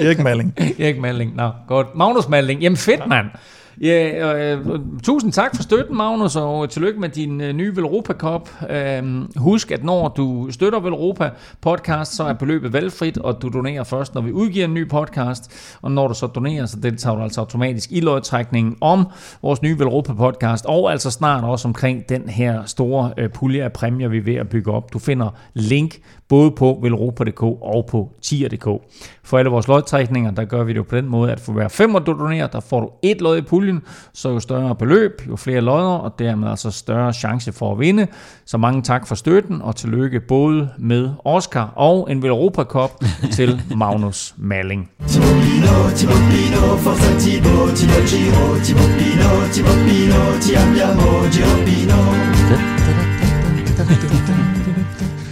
Erik Malling. Erik Malling, nå, godt. Magnus Malling, jamen fedt, mand. Ja, øh, tusind tak for støtten, Magnus, og tillykke med din uh, nye Velropa Cup. Uh, husk, at når du støtter Velropa podcast, så er beløbet valgfrit, og du donerer først, når vi udgiver en ny podcast. Og når du så donerer, så deltager du altså automatisk i lodtrækningen om vores nye Velropa podcast, og altså snart også omkring den her store uh, pulje af præmier, vi er ved at bygge op. Du finder link både på velropa.dk og på tier.dk. For alle vores lodtrækninger, der gør vi det jo på den måde, at for hver fem, du donerer, der får du et lod i puljen, puljen, så jo større beløb, jo flere lodder, og dermed altså større chance for at vinde. Så mange tak for støtten, og tillykke både med Oscar og en Europa Cup til Magnus Malling.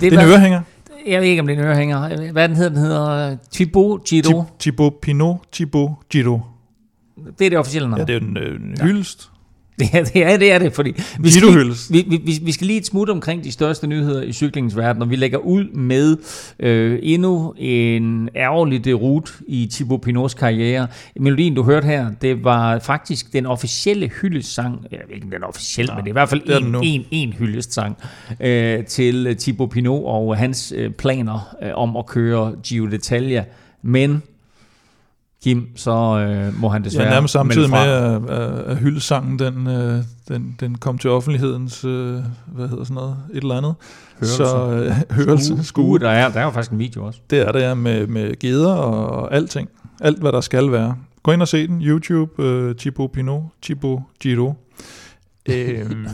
Det er en ørehænger. Jeg ved ikke, om det er en ørehænger. Hvad den hedder? Den hedder Thibaut Giro. Thibaut Pinot, Thibaut Giro. Det er det officielle navn. Ja, det er en, øh, hyldest. Det er, det er det, er det fordi vi skal, vi, vi, vi, vi skal lige et smut omkring de største nyheder i cyklingens verden, og vi lægger ud med øh, endnu en ærgerlig derut i Thibaut Pinots karriere. Melodien, du hørte her, det var faktisk den officielle hyldestsang, jeg ved ikke, om den er officiel, men det er i hvert fald en, en, en hyldestsang øh, til Thibaut Pinot og hans øh, planer øh, om at køre Giro d'Italia. Men Kim, så øh, må han desværre Ja, nærmest samtidig med, fra. at, at, at hyldessangen, den, øh, den, den kom til offentlighedens, øh, hvad hedder sådan noget, et eller andet. Hørelse. Så øh, hørelse, skue, skue. der er, der er jo faktisk en video også. Det er det, ja, med, med geder og alting. Alt, hvad der skal være. Gå ind og se den. YouTube, øh, Thibaut Pinot, Thibaut Giro. Øhm,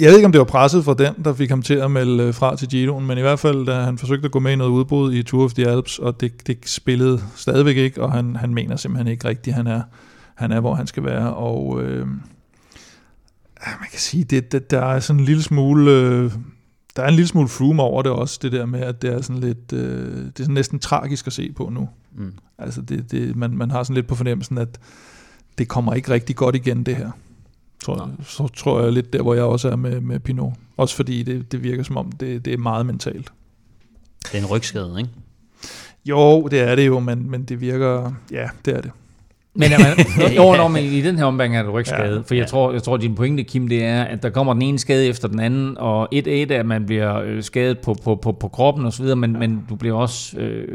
jeg ved ikke, om det var presset fra den, der fik ham til at melde øh, fra til Giroen, men i hvert fald, da han forsøgte at gå med i noget udbrud i Tour of the Alps, og det, det spillede stadigvæk ikke, og han, han mener simpelthen ikke rigtigt, han er, han er, hvor han skal være. Og øh, man kan sige, det, det, der er sådan en lille smule... Øh, der er en lille smule flume over det også, det der med, at det er sådan lidt, øh, det er sådan næsten tragisk at se på nu. Mm. Altså det, det, man, man har sådan lidt på fornemmelsen, at det kommer ikke rigtig godt igen, det her. Tror, så tror jeg lidt der, hvor jeg også er med, med Pinot. Også fordi det, det virker som om, det, det er meget mentalt. Det er en rygskade, ikke? Jo, det er det jo, men, men det virker... Ja, det er det. Men, jamen, jo, no, men i den her omgang er det rygskade, Ja, for jeg, ja. tror, jeg tror, din pointe, Kim, det er, at der kommer den ene skade efter den anden, og et et er, at man bliver øh, skadet på, på, på, på kroppen osv., men, men du bliver også, øh,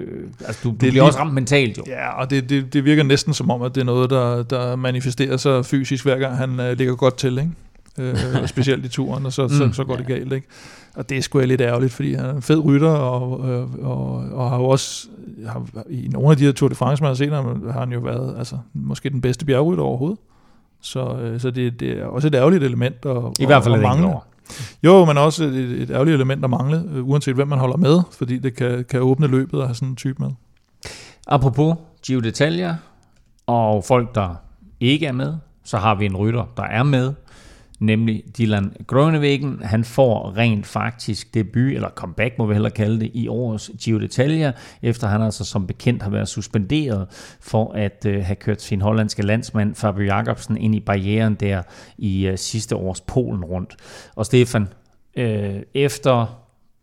altså, du, du bliver lige- også ramt mentalt jo. Ja, og det, det, det virker næsten som om, at det er noget, der, der manifesterer sig fysisk, hver gang han øh, ligger godt til, ikke? Øh, specielt i turen, og så, mm, så, så går det galt, ikke? Og det er sgu lidt ærgerligt, fordi han er en fed rytter, og, øh, og, og har jo også, har, i nogle af de her Tour de France, man har set ham, har han jo været altså, måske den bedste bjergrytter overhovedet. Så, øh, så det, det er også et ærgerligt element at, I hvert fald mangle. år. Jo, men også et, et ærgerligt element at mangle, øh, uanset hvem man holder med, fordi det kan, kan åbne løbet at have sådan en type med. Apropos Giro d'Italia og folk, der ikke er med, så har vi en rytter, der er med, nemlig Dylan Groenewegen. Han får rent faktisk debut, eller comeback må vi hellere kalde det, i årets Giro d'Italia, efter han altså som bekendt har været suspenderet for at øh, have kørt sin hollandske landsmand Fabio Jacobsen ind i barrieren der i øh, sidste års Polen rundt. Og Stefan, øh, efter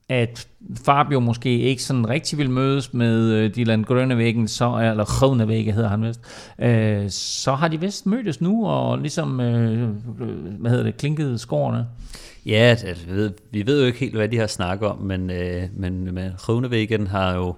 at Fabio måske ikke sådan rigtig vil mødes med øh, Dylan Grønnevæggen, så er, eller Grønnevægge hedder han vist, øh, så har de vist mødtes nu, og ligesom, øh, øh hvad hedder det, klinket skårene. Ja, altså, vi, ved, vi ved jo ikke helt, hvad de har snakket om, men, øh, men, men Grønnevæggen har jo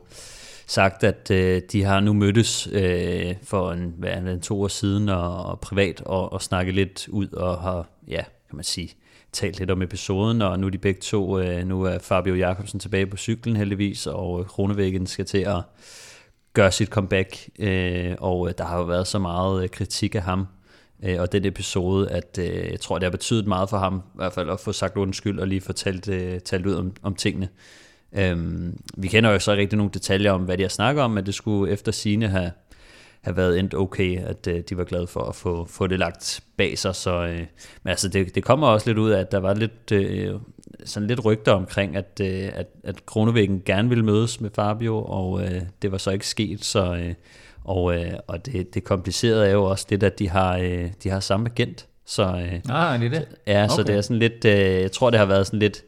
sagt, at øh, de har nu mødtes øh, for en, hvad en to år siden og, og privat og, og snakket lidt ud og har, ja, kan man sige, talt lidt om episoden, og nu er de begge to, øh, nu er Fabio Jacobsen tilbage på cyklen heldigvis, og øh, Kronevæggen skal til at gøre sit comeback, øh, og øh, der har jo været så meget øh, kritik af ham, øh, og den episode, at øh, jeg tror, det har betydet meget for ham, i hvert fald at få sagt undskyld og lige få talt, øh, talt ud om, om tingene. Øhm, vi kender jo så ikke rigtig nogle detaljer om, hvad de har snakket om, men det skulle efter sine have, have været endt okay, at øh, de var glade for at få, få det lagt bag sig. Så, øh, men altså, det, det kommer også lidt ud af, at der var lidt, øh, sådan lidt rygter omkring, at, øh, at, at Kronevæggen gerne ville mødes med Fabio, og øh, det var så ikke sket. Så, øh, og øh, og det, det komplicerede er jo også lidt, at de har, øh, de har samme agent. Så, øh, Ah, det er det. Ja, okay. så det er sådan lidt, øh, jeg tror det har været sådan lidt,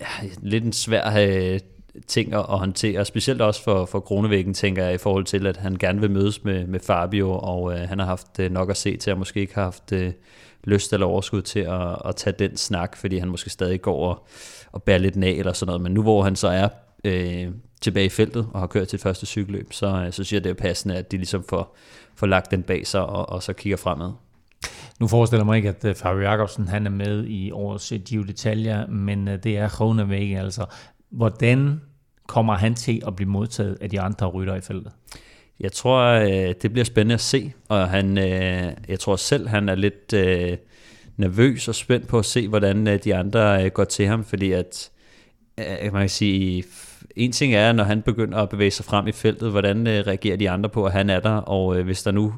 ja, lidt en svær øh, ting at, håndtere, specielt også for, for Kronevæggen, tænker jeg, i forhold til, at han gerne vil mødes med, med Fabio, og øh, han har haft øh, nok at se til, og måske ikke har haft øh, lyst eller overskud til at, at tage den snak, fordi han måske stadig går og, og bærer lidt nag eller sådan noget, men nu hvor han så er øh, tilbage i feltet og har kørt sit første cykelløb, så, øh, så synes jeg, det er passende, at de ligesom får, får lagt den bag sig og, og så kigger fremad. Nu forestiller mig ikke, at øh, Fabio Jacobsen han er med i årets øh, Giro d'Italia, men øh, det er Groenewegen altså. Hvordan kommer han til at blive modtaget af de andre rytter i feltet? jeg tror, øh, det bliver spændende at se, og han, øh, jeg tror selv, han er lidt øh, nervøs og spændt på at se, hvordan de andre går til ham, fordi at, man kan sige, en ting er, når han begynder at bevæge sig frem i feltet, hvordan reagerer de andre på, at han er der, og hvis der nu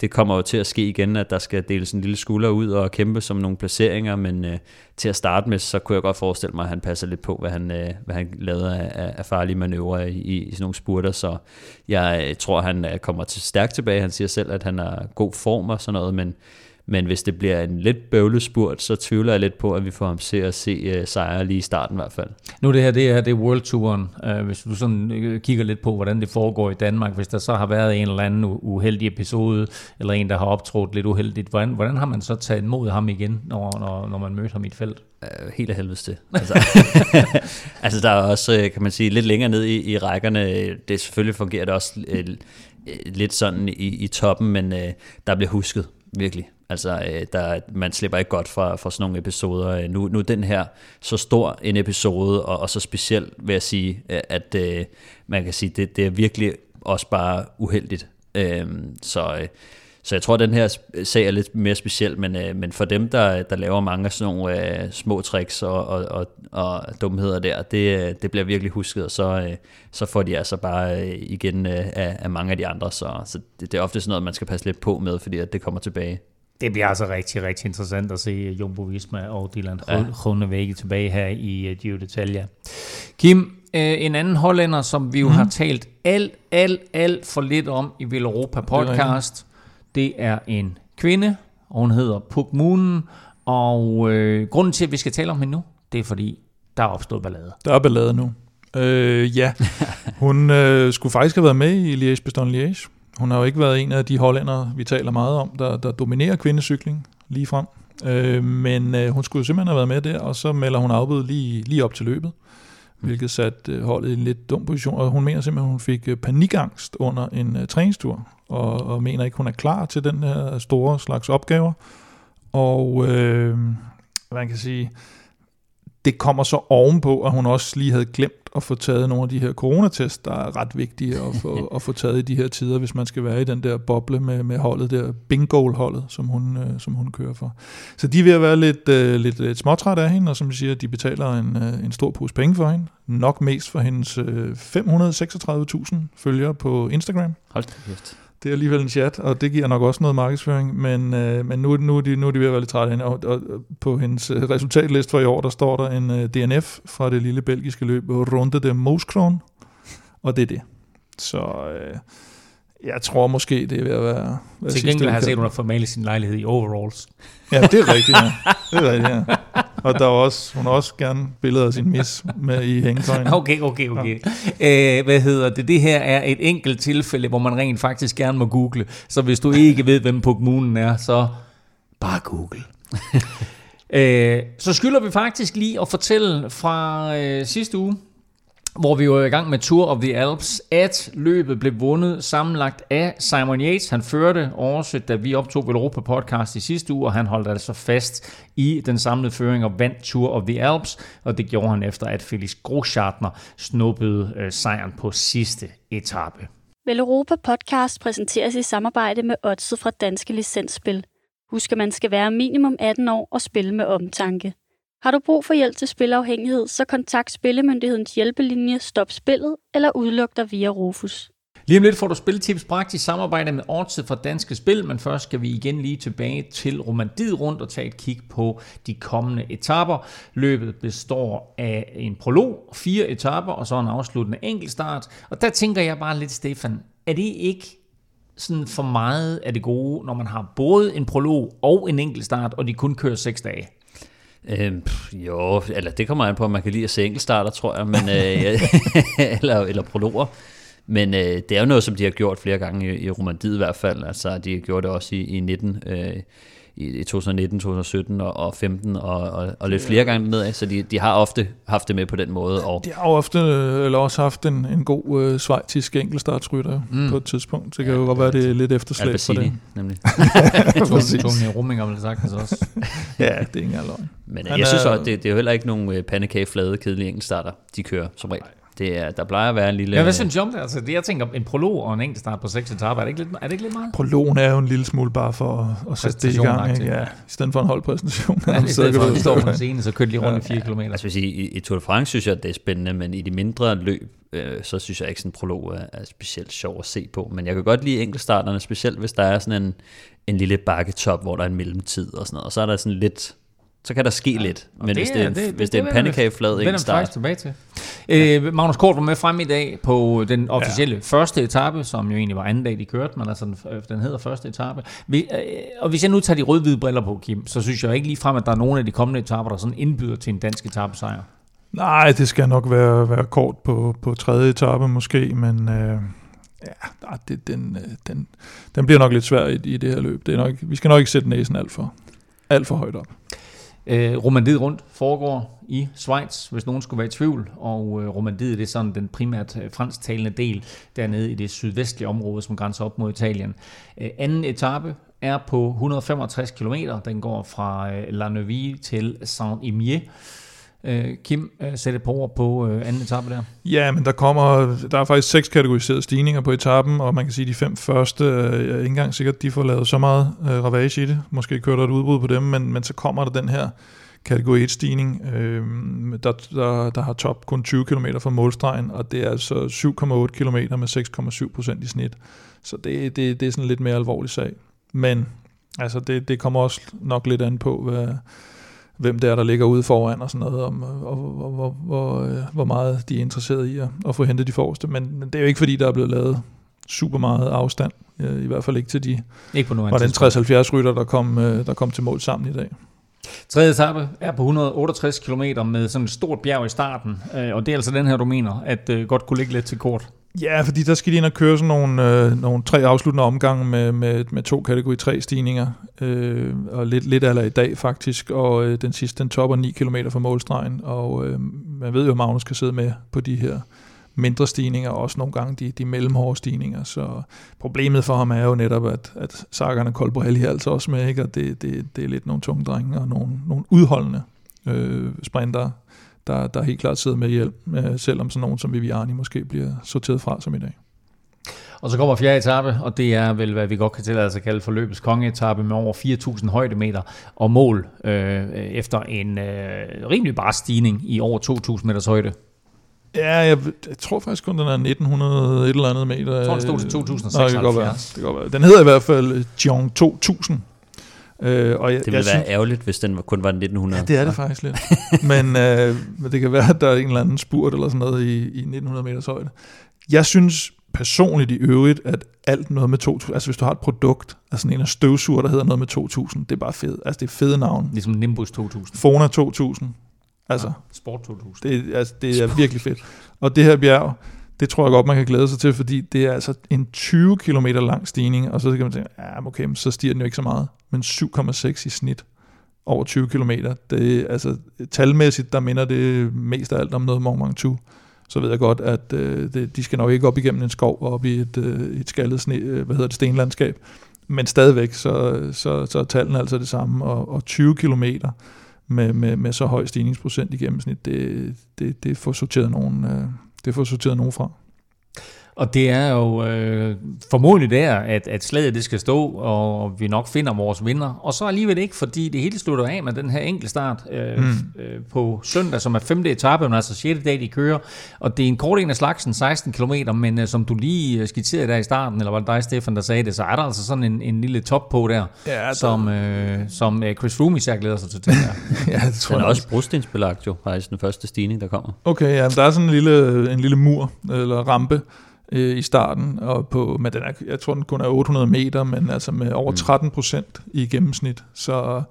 det kommer jo til at ske igen, at der skal deles en lille skulder ud og kæmpe som nogle placeringer, men øh, til at starte med, så kunne jeg godt forestille mig, at han passer lidt på, hvad han, øh, hvad han lavede af, af farlige manøvrer i, i sådan nogle spurter, så jeg øh, tror, han øh, kommer til stærkt tilbage. Han siger selv, at han er god form og sådan noget, men men hvis det bliver en lidt bøvlespurt, så tvivler jeg lidt på, at vi får ham til at se uh, sejre lige i starten i hvert fald. Nu det her, det er, det er World Touren. Uh, hvis du sådan øh, kigger lidt på, hvordan det foregår i Danmark, hvis der så har været en eller anden uheldig episode, eller en, der har optrådt lidt uheldigt, hvordan, hvordan har man så taget imod ham igen, når, når, når man møder ham i et felt? Uh, helt af helvedes til. Altså, altså der er også, kan man sige, lidt længere ned i, i rækkerne, det selvfølgelig fungerer det også uh, lidt sådan i, i toppen, men uh, der bliver husket, virkelig. Altså, øh, der, man slipper ikke godt fra, fra sådan nogle episoder. Øh, nu, nu den her så stor en episode, og, og så specielt vil jeg sige, øh, at øh, man kan sige, det, det er virkelig også bare uheldigt. Øh, så, øh, så jeg tror, at den her sag er lidt mere speciel, men, øh, men for dem, der, der laver mange af sådan nogle øh, små tricks og, og, og, og dumheder der, det, øh, det bliver virkelig husket, og så, øh, så får de altså bare øh, igen øh, af, af mange af de andre. Så, så det, det er ofte sådan noget, man skal passe lidt på med, fordi at det kommer tilbage. Det bliver altså rigtig, rigtig interessant at se Jumbo Visma og Dylan ja. tilbage her i uh, Giro d'Italia. Kim, uh, en anden hollænder, som vi jo mm. har talt alt, alt, alt for lidt om i Vil Europa podcast, det er en kvinde, og hun hedder Puk Moonen, og uh, grunden til, at vi skal tale om hende nu, det er fordi, der er opstået ballade. Der er ballade nu. Uh, ja, hun uh, skulle faktisk have været med i Liège-Bastogne-Liège, hun har jo ikke været en af de hollændere, vi taler meget om, der, der dominerer kvindecykling lige frem. Øh, men øh, hun skulle jo simpelthen have været med der, og så melder hun afbud lige, lige op til løbet, hvilket satte øh, holdet i en lidt dum position. Og hun mener simpelthen, at hun fik øh, panikangst under en øh, træningstur, og, og mener ikke, hun er klar til den her store slags opgaver. Og øh, man kan sige, det kommer så ovenpå, at hun også lige havde glemt at få taget nogle af de her coronatest, der er ret vigtige at få, at få taget i de her tider, hvis man skal være i den der boble med, med holdet der, bingo-holdet, som hun, øh, som hun kører for. Så de er ved at være lidt, øh, lidt, lidt småtræt af hende, og som siger, de betaler en, øh, en stor pose penge for hende. Nok mest for hendes øh, 536.000 følgere på Instagram. Hold da kæft. Det er alligevel en chat, og det giver nok også noget markedsføring, men, øh, men nu, nu, er de, nu er de ved at være lidt trætte af hende, og, og på hendes øh, resultatliste for i år, der står der en øh, DNF fra det lille belgiske løb, Runde de Moskron, og det er det. Så øh, jeg tror måske, det er ved at være... være Til gengæld har jeg set, at hun har formalet sin lejlighed i overalls. Ja, det er rigtigt, ja. Det er rigtigt, ja. Og der er også, hun har også gerne billeder af sin mis med i hængtøjen. Okay, okay, okay. Ja. Æh, hvad hedder det? Det her er et enkelt tilfælde, hvor man rent faktisk gerne må google. Så hvis du ikke ved, hvem Pokémonen er, så bare google. Æh, så skylder vi faktisk lige at fortælle fra øh, sidste uge, hvor vi var i gang med Tour of the Alps, at løbet blev vundet sammenlagt af Simon Yates. Han førte også, da vi optog Europa podcast i sidste uge, og han holdt altså fast i den samlede føring og vandt Tour of the Alps, og det gjorde han efter, at Felix Groschartner snuppede øh, sejren på sidste etape. Vel Europa podcast præsenteres i samarbejde med Odset fra Danske Licensspil. Husk, at man skal være minimum 18 år og spille med omtanke. Har du brug for hjælp til spilafhængighed, så kontakt Spillemyndighedens hjælpelinje Stop Spillet eller udluk dig via Rufus. Lige om lidt får du spiltips praktisk samarbejde med Odset fra Danske Spil, men først skal vi igen lige tilbage til Romandiet rundt og tage et kig på de kommende etaper. Løbet består af en prolog, fire etaper og så en afsluttende enkeltstart. Og der tænker jeg bare lidt, Stefan, er det ikke sådan for meget af det gode, når man har både en prolog og en enkeltstart, og de kun kører seks dage? Øhm, jo, eller det kommer an på, at man kan lide at se enkeltstarter, tror jeg, men, øh, eller, eller prologer. Men øh, det er jo noget, som de har gjort flere gange i, i Romandiet i hvert fald. Altså, de har gjort det også i, i 19, øh, i 2019, 2017 og, og 15 og, og, og lidt flere gange nedad, så de, de har ofte haft det med på den måde. Og de har jo ofte eller også haft en, en god øh, svejtisk enkeltstartsrytter mm. på et tidspunkt. Så det kan jo godt være, det er lidt efterslæb for det. nemlig. Tony Rumminger vil sagtens også. ja, det er ikke engang løgn. Men jeg synes også, det, det er jo heller ikke nogen øh, pandekage flade kedelige enkeltstarter, de kører som regel. Det er, der plejer at være en lille... Ja, hvad synes du om det? Altså, det, jeg tænker, en prolog og en enkelt start på seks etaper, er det ikke lidt, er det ikke lidt meget? Prologen er jo en lille smule bare for at, at sætte det i gang. Ikke? Ja, I stedet for en holdpræsentation. Ja, i stedet for at stå på en scene, så kørte lige rundt ja, i 4 km. Altså, vil sige, i, i Tour de France synes jeg, det er spændende, men i de mindre løb, øh, så synes jeg ikke, sådan en prolog er, er specielt sjov at se på. Men jeg kan godt lide enkeltstarterne, specielt hvis der er sådan en, en lille bakketop, hvor der er en mellemtid og sådan noget. Og så er der sådan lidt så kan der ske ja, lidt. Men det, hvis det er en, det, hvis det, det er en pandekageflad ikke start. tilbage til. Øh, Magnus Kort var med frem i dag på den officielle ja. første etape, som jo egentlig var anden dag, de kørte, men altså den, den hedder første etape. Vi, øh, og hvis jeg nu tager de rød-hvide briller på, Kim, så synes jeg ikke lige frem, at der er nogen af de kommende etaper, der sådan indbyder til en dansk etapesejr. Nej, det skal nok være, være kort på, på tredje etape måske, men øh, ja, det, den, øh, den, den bliver nok lidt svær i, i det her løb. Det er nok, vi skal nok ikke sætte næsen alt for, alt for højt op. Øh, Romandiet rundt foregår i Schweiz, hvis nogen skulle være i tvivl, og øh, Romandiet det er sådan den primært øh, fransktalende del dernede i det sydvestlige område, som grænser op mod Italien. Øh, anden etape er på 165 km. Den går fra øh, La Neuville til Saint-Imier. Øh, Kim, øh, sæt et par ord på øh, anden etape der. Ja, men der kommer, der er faktisk seks kategoriserede stigninger på etappen, og man kan sige, at de fem første, øh, jeg er ikke engang sikkert, de får lavet så meget øh, ravage i det. Måske kører der et udbrud på dem, men, men så kommer der den her kategori 1 stigning, øh, der, der, der har top kun 20 km fra målstregen, og det er altså 7,8 km med 6,7 procent i snit. Så det, det, det er sådan en lidt mere alvorlig sag. Men altså det, det kommer også nok lidt an på, hvad, hvem det er, der ligger ude foran og sådan noget, om, og, og, og, hvor, hvor, øh, hvor meget de er interesseret i at, at få hentet de forreste. Men, men det er jo ikke fordi, der er blevet lavet super meget afstand, i hvert fald ikke til de ikke på den 60-70 rytter, der kom, øh, der kom til mål sammen i dag. Tredje etape er på 168 km med sådan et stort bjerg i starten, øh, og det er altså den her, du mener, at godt kunne ligge lidt til kort. Ja, fordi der skal de ind og køre sådan nogle, øh, nogle tre afsluttende omgange med, med, med to kategori 3 stigninger, øh, og lidt, lidt aller i dag faktisk, og øh, den sidste, den topper 9 km fra målstregen, og øh, man ved jo, at Magnus kan sidde med på de her mindre stigninger, og også nogle gange de, de mellemhårde stigninger, så problemet for ham er jo netop, at, at Sakkerne og på Helge altså også med, ikke? og det, det, det er lidt nogle tunge drenge og nogle, nogle udholdende øh, sprinter, der, der helt klart sidder med hjælp, øh, selvom sådan nogen som Viviani måske bliver sorteret fra som i dag. Og så kommer fjerde etape, og det er vel, hvad vi godt kan tillade os at kalde for løbets kongeetappe med over 4.000 højdemeter og mål øh, efter en øh, rimelig bare stigning i over 2.000 meters højde. Ja, jeg, jeg tror faktisk kun, den er 1900 et eller andet meter. Jeg tror, den stod til 2076. det kan godt være. Det kan godt være. Den hedder i hvert fald Jong 2000, Øh, og jeg, det ville jeg være synes, ærgerligt, hvis den kun var 1900. Ja, det er det faktisk lidt. men, øh, men det kan være, at der er en eller anden spurt eller sådan noget i, i 1900 meters højde. Jeg synes personligt i øvrigt, at alt noget med 2000, altså hvis du har et produkt, altså en af støvsuger, der hedder noget med 2000, det er bare fedt. Altså det er fede navn. Ligesom Nimbus 2000. Fona 2000. Altså, ja, Sport 2000. Det, altså, det er virkelig fedt. Og det her bjerg, det tror jeg godt, man kan glæde sig til, fordi det er altså en 20 km lang stigning, og så kan man tænke, ja, okay, så stiger den jo ikke så meget, men 7,6 i snit over 20 km. Det, altså, talmæssigt, der minder det mest af alt om noget Mont Ventoux. Så ved jeg godt, at øh, det, de skal nok ikke op igennem en skov og op i et, øh, et skaldet sne, øh, hvad hedder det, stenlandskab. Men stadigvæk, så, så, så er tallene altså det samme, og, og 20 km med, med, med så høj stigningsprocent i gennemsnit, det, det, det får sorteret nogen, øh, det får sorteret nogen fra. Og det er jo øh, formodentlig der, at, at slaget det skal stå, og vi nok finder vores vinder. Og så alligevel ikke, fordi det hele slutter af med den her enkelte start øh, mm. øh, på søndag, som er femte etape, men altså sjette dag, de kører. Og det er en kort en af slagsen, 16 km, men øh, som du lige skitserede der i starten, eller var det dig, Stefan, der sagde det, så er der altså sådan en, en lille top på der, ja, som, øh, som øh, Chris Froome især glæder sig til. Der. ja, det tror Den er også brostensbelagt jo, faktisk den første stigning, der kommer. Okay, ja, der er sådan en lille, en lille mur, eller rampe, øh, i starten, og på, men den er, jeg tror, den kun er 800 meter, men altså med over 13 mm. procent i gennemsnit, så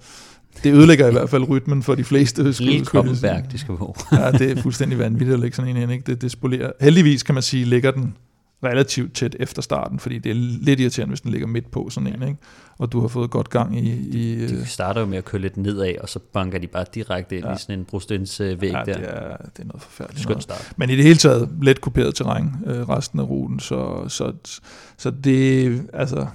det ødelægger i hvert fald rytmen for de fleste. Hele Koppenberg, de skal på. ja, det er fuldstændig vanvittigt at lægge sådan en ind. Ikke? Det, det spolerer. Heldigvis kan man sige, ligger den relativt tæt efter starten, fordi det er lidt irriterende, hvis den ligger midt på sådan en, ikke? og du har fået godt gang i... i de, de starter jo med at køre lidt nedad, og så banker de bare direkte ind ja. i sådan en brostensvæg ja, der. det er, det er noget forfærdeligt. Skønt start. Men i det hele taget, let kuperet terræn øh, resten af ruten, så, så, så det, altså,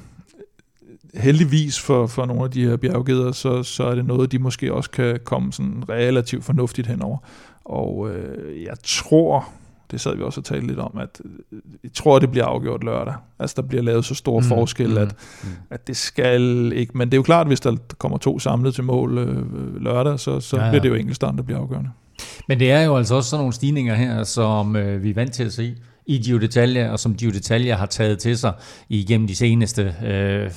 heldigvis for, for nogle af de her bjerggeder, så, så er det noget, de måske også kan komme sådan relativt fornuftigt henover. Og øh, jeg tror, det sad vi også og talte lidt om, at øh, jeg tror, det bliver afgjort lørdag. Altså, der bliver lavet så stor mm. forskel, mm. At, at det skal ikke... Men det er jo klart, hvis der kommer to samlet til mål øh, lørdag, så, så ja, ja. bliver det jo enkeltstart, der bliver afgørende. Men det er jo altså også sådan nogle stigninger her, som øh, vi er vant til at se i Gio Detalje, og som Gio Detalje har taget til sig igennem de seneste øh,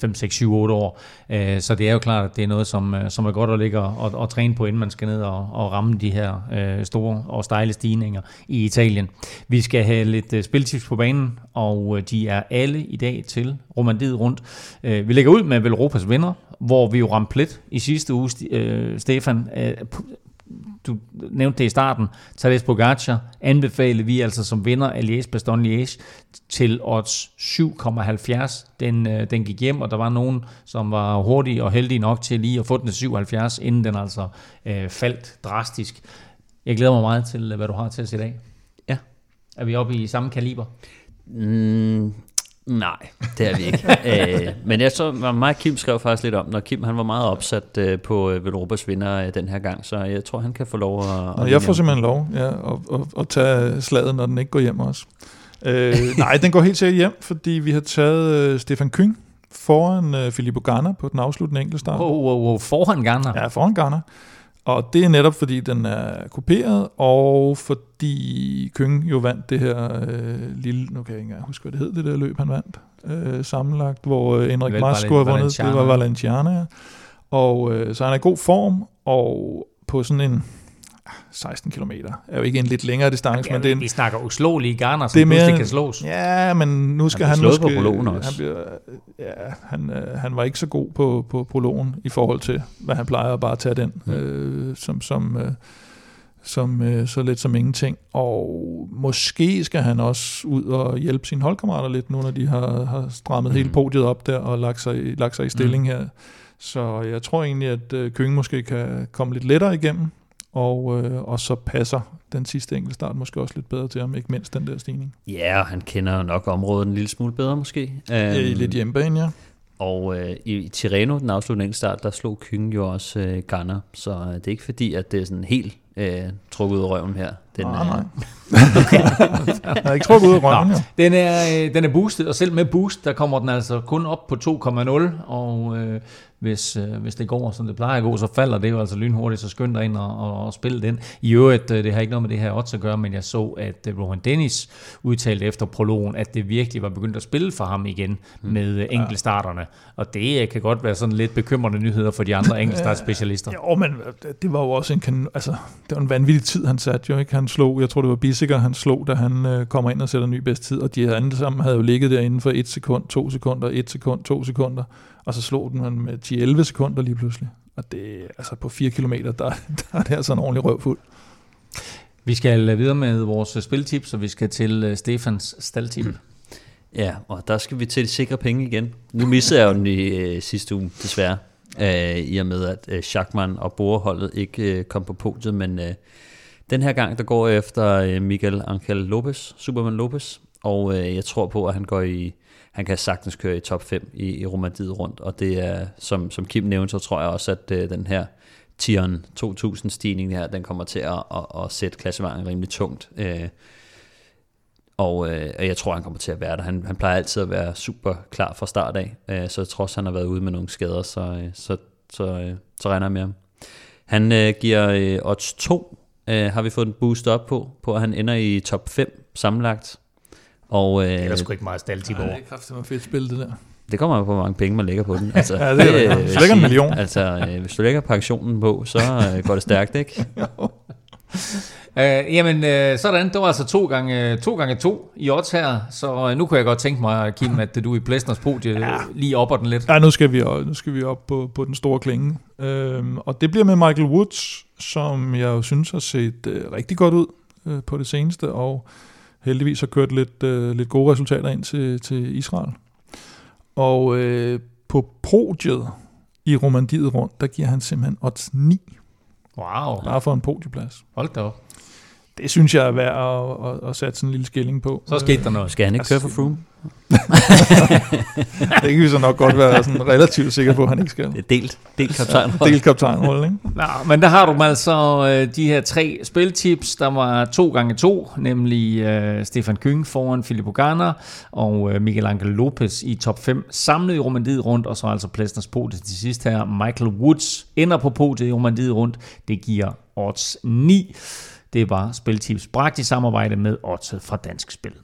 5, 6, 7, 8 år. Øh, så det er jo klart, at det er noget, som, øh, som er godt at ligge og, og træne på, inden man skal ned og, og ramme de her øh, store og stejle stigninger i Italien. Vi skal have lidt øh, spiltips på banen, og øh, de er alle i dag til Romandiet rundt. Vi lægger ud med Europas vinder, hvor vi jo ramte plet i sidste uge, Stefan du nævnte det i starten, Tadej Pogacar anbefalede vi altså som vinder af Liège Bastogne Liège til odds 7,70. Den, øh, den gik hjem, og der var nogen, som var hurtige og heldige nok til lige at få den til 77, inden den altså øh, faldt drastisk. Jeg glæder mig meget til, hvad du har til os i dag. Ja. Er vi oppe i samme kaliber? Mm, Nej, det er vi ikke. Æ, øh, men jeg så, var meget Kim skrev faktisk lidt om, når Kim han var meget opsat øh, på øh, Europas vinder øh, den her gang, så jeg tror, han kan få lov at... at jeg får simpelthen lov ja, at, at, at tage slaget, når den ikke går hjem også. Øh, nej, den går helt sikkert hjem, fordi vi har taget øh, Stefan Kyng foran øh, Filippo Garner på den afsluttende enkeltstart. Oh, oh, oh, foran Garner? Ja, foran Garner. Og det er netop fordi, den er kuperet, og fordi Køng jo vandt det her øh, lille, nu kan jeg ikke huske, hvad det hed, det der løb, han vandt øh, sammenlagt, hvor øh, Enrik Mas skulle have vundet, det var Valenciana. Ja. Og øh, så han er i god form, og på sådan en 16 km er jo ikke en lidt længere distance, ja, men det er en, Vi snakker uslåelige garner, som det er mere, kan slås. Ja, men nu skal han, han måske... på prologen også. Han, bliver, ja, han, øh, han var ikke så god på, på prologen i forhold til, hvad han plejer at bare tage den, mm. øh, som, som, øh, som øh, så lidt som ingenting. Og måske skal han også ud og hjælpe sine holdkammerater lidt, nu når de har, har strammet mm. hele podiet op der og lagt sig, lagt sig i stilling mm. her. Så jeg tror egentlig, at øh, Køng måske kan komme lidt lettere igennem, og, øh, og så passer den sidste enkeltstart måske også lidt bedre til ham, ikke mindst den der stigning. Ja, han kender nok området en lille smule bedre måske. Ja, i lidt hjemmebane, ja. Og øh, i, i Tirreno, den afsluttende enkeltstart, der slog Kyngen jo også øh, Garner, så øh, det er ikke fordi, at det er sådan helt øh, trukket ud af røven her. Den, nej, nej. den er ikke trukket ud af røven, Nå, ja. Den er, øh, den er boostet, og selv med boost, der kommer den altså kun op på 2,0, og øh, hvis, øh, hvis det går, som det plejer at gå, så falder det jo altså lynhurtigt, så skynd dig ind og, og, og spille den. I øvrigt, øh, det har ikke noget med det her odds at gøre, men jeg så, at øh, Rohan Dennis udtalte efter prologen, at det virkelig var begyndt at spille for ham igen mm. med øh, enkeltstarterne. Og det kan godt være sådan lidt bekymrende nyheder for de andre enkeltstartspecialister. Jo, men det var jo også en, kan, altså, det var en vanvittig tid, han satte jo, ikke? Han slog, jeg tror det var Bissiger, han slog, da han øh, kommer ind og sætter ny bedst tid, og de andre sammen havde jo ligget der inden for et sekund, to sekunder, et sekund, to sekunder og så slog den med 10-11 sekunder lige pludselig. Og det, altså på 4 km, der, der er det altså en ordentlig røvfuld. Vi skal videre med vores spiltips, og vi skal til øh, Stefans staldtip. Mm. Ja, og der skal vi til de sikre penge igen. Nu missede jeg jo den i øh, sidste uge, desværre. Øh, I og med, at øh, Schachmann og Boreholdet ikke øh, kom på podiet, men øh, den her gang, der går jeg efter øh, Miguel Angel Lopez, Superman Lopez, og øh, jeg tror på, at han går i han kan sagtens køre i top 5 i, i Romandiet rundt, og det er, som, som Kim nævnte, så tror jeg også, at øh, den her Tion 2000 stigning her, den kommer til at, at, at sætte klassevangen rimelig tungt. Øh, og, uh, og jeg tror, han kommer til at være der. Han, han plejer altid at være super klar fra start af, uh, så trods han har været ude med nogle skader, så, uh, så, så, uh, så regner jeg med ham. Han uh, giver uh, odds 2, uh, har vi fået en boost op på, på at han ender i top 5 sammenlagt. Og, øh, det er sgu ikke meget stalt over. Det er kraftigt fedt spil, det der. Det kommer jo på, hvor mange penge man lægger på den. Altså, ja, det er det. Hvis du lægger en million. Altså, øh, hvis du lægger pensionen på, så øh, går det stærkt, ikke? Uh, jamen, uh, sådan. Det var altså to gange, to gange to i odds her, så uh, nu kunne jeg godt tænke mig, Kim, at du i Blæsners podie ja. lige opper den lidt. Ja, nu skal vi, nu skal vi op på, på den store klinge. Uh, og det bliver med Michael Woods, som jeg jo synes har set uh, rigtig godt ud uh, på det seneste, og heldigvis har kørt lidt, øh, lidt gode resultater ind til, til Israel. Og øh, på podiet i Romandiet rundt, der giver han simpelthen odds 9. Wow. Bare for en podieplads. Hold da op. det synes jeg er værd at, at, at sætte sådan en lille skilling på. Så skete der noget. Skal han ikke køre for Froome? det kan vi så nok godt være sådan relativt sikker på, at han ikke skal. Det er delt, delt kaptajn. Del kaptajnrolle, ikke? Nå, men der har du altså øh, de her tre spiltips. Der var to gange to, nemlig øh, Stefan Kyng foran Filippo Garner og øh, Miguel Angel Lopez i top 5 samlet i Romandiet rundt, og så altså Plæstners podiet til sidst her. Michael Woods ender på podiet i Romandiet rundt. Det giver odds 9. Det var Spiltips bragt i samarbejde med Oddset fra Dansk Spil.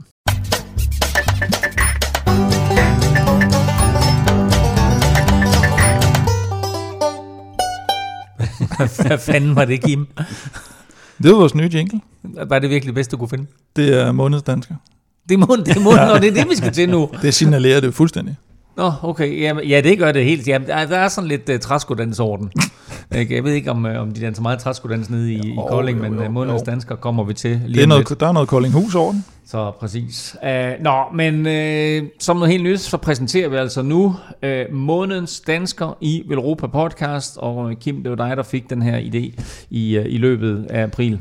Hvad fanden var det, Kim? Det var vores nye jingle. Var det virkelig det bedste, du kunne finde? Det er månedens dansker. Det er måden, det er måden, og det er det, vi skal til nu. Det signalerer det fuldstændig. Nå, okay. Jamen, ja, det gør det helt. Jamen, der, der er sådan lidt uh, træskodansorden. Jeg ved ikke, om, uh, om de danser meget træskodans nede i, i Jo, Kolding, jo, men jo, uh, månedens jo. dansker kommer vi til lige Det er noget, lidt. der er noget Koldinghus over den. Så præcis. Uh, nå, men uh, som noget helt nyt, så præsenterer vi altså nu uh, månedens dansker i Velropa podcast, og øh, Kim, det var dig, der fik den her idé i, uh, i løbet af april.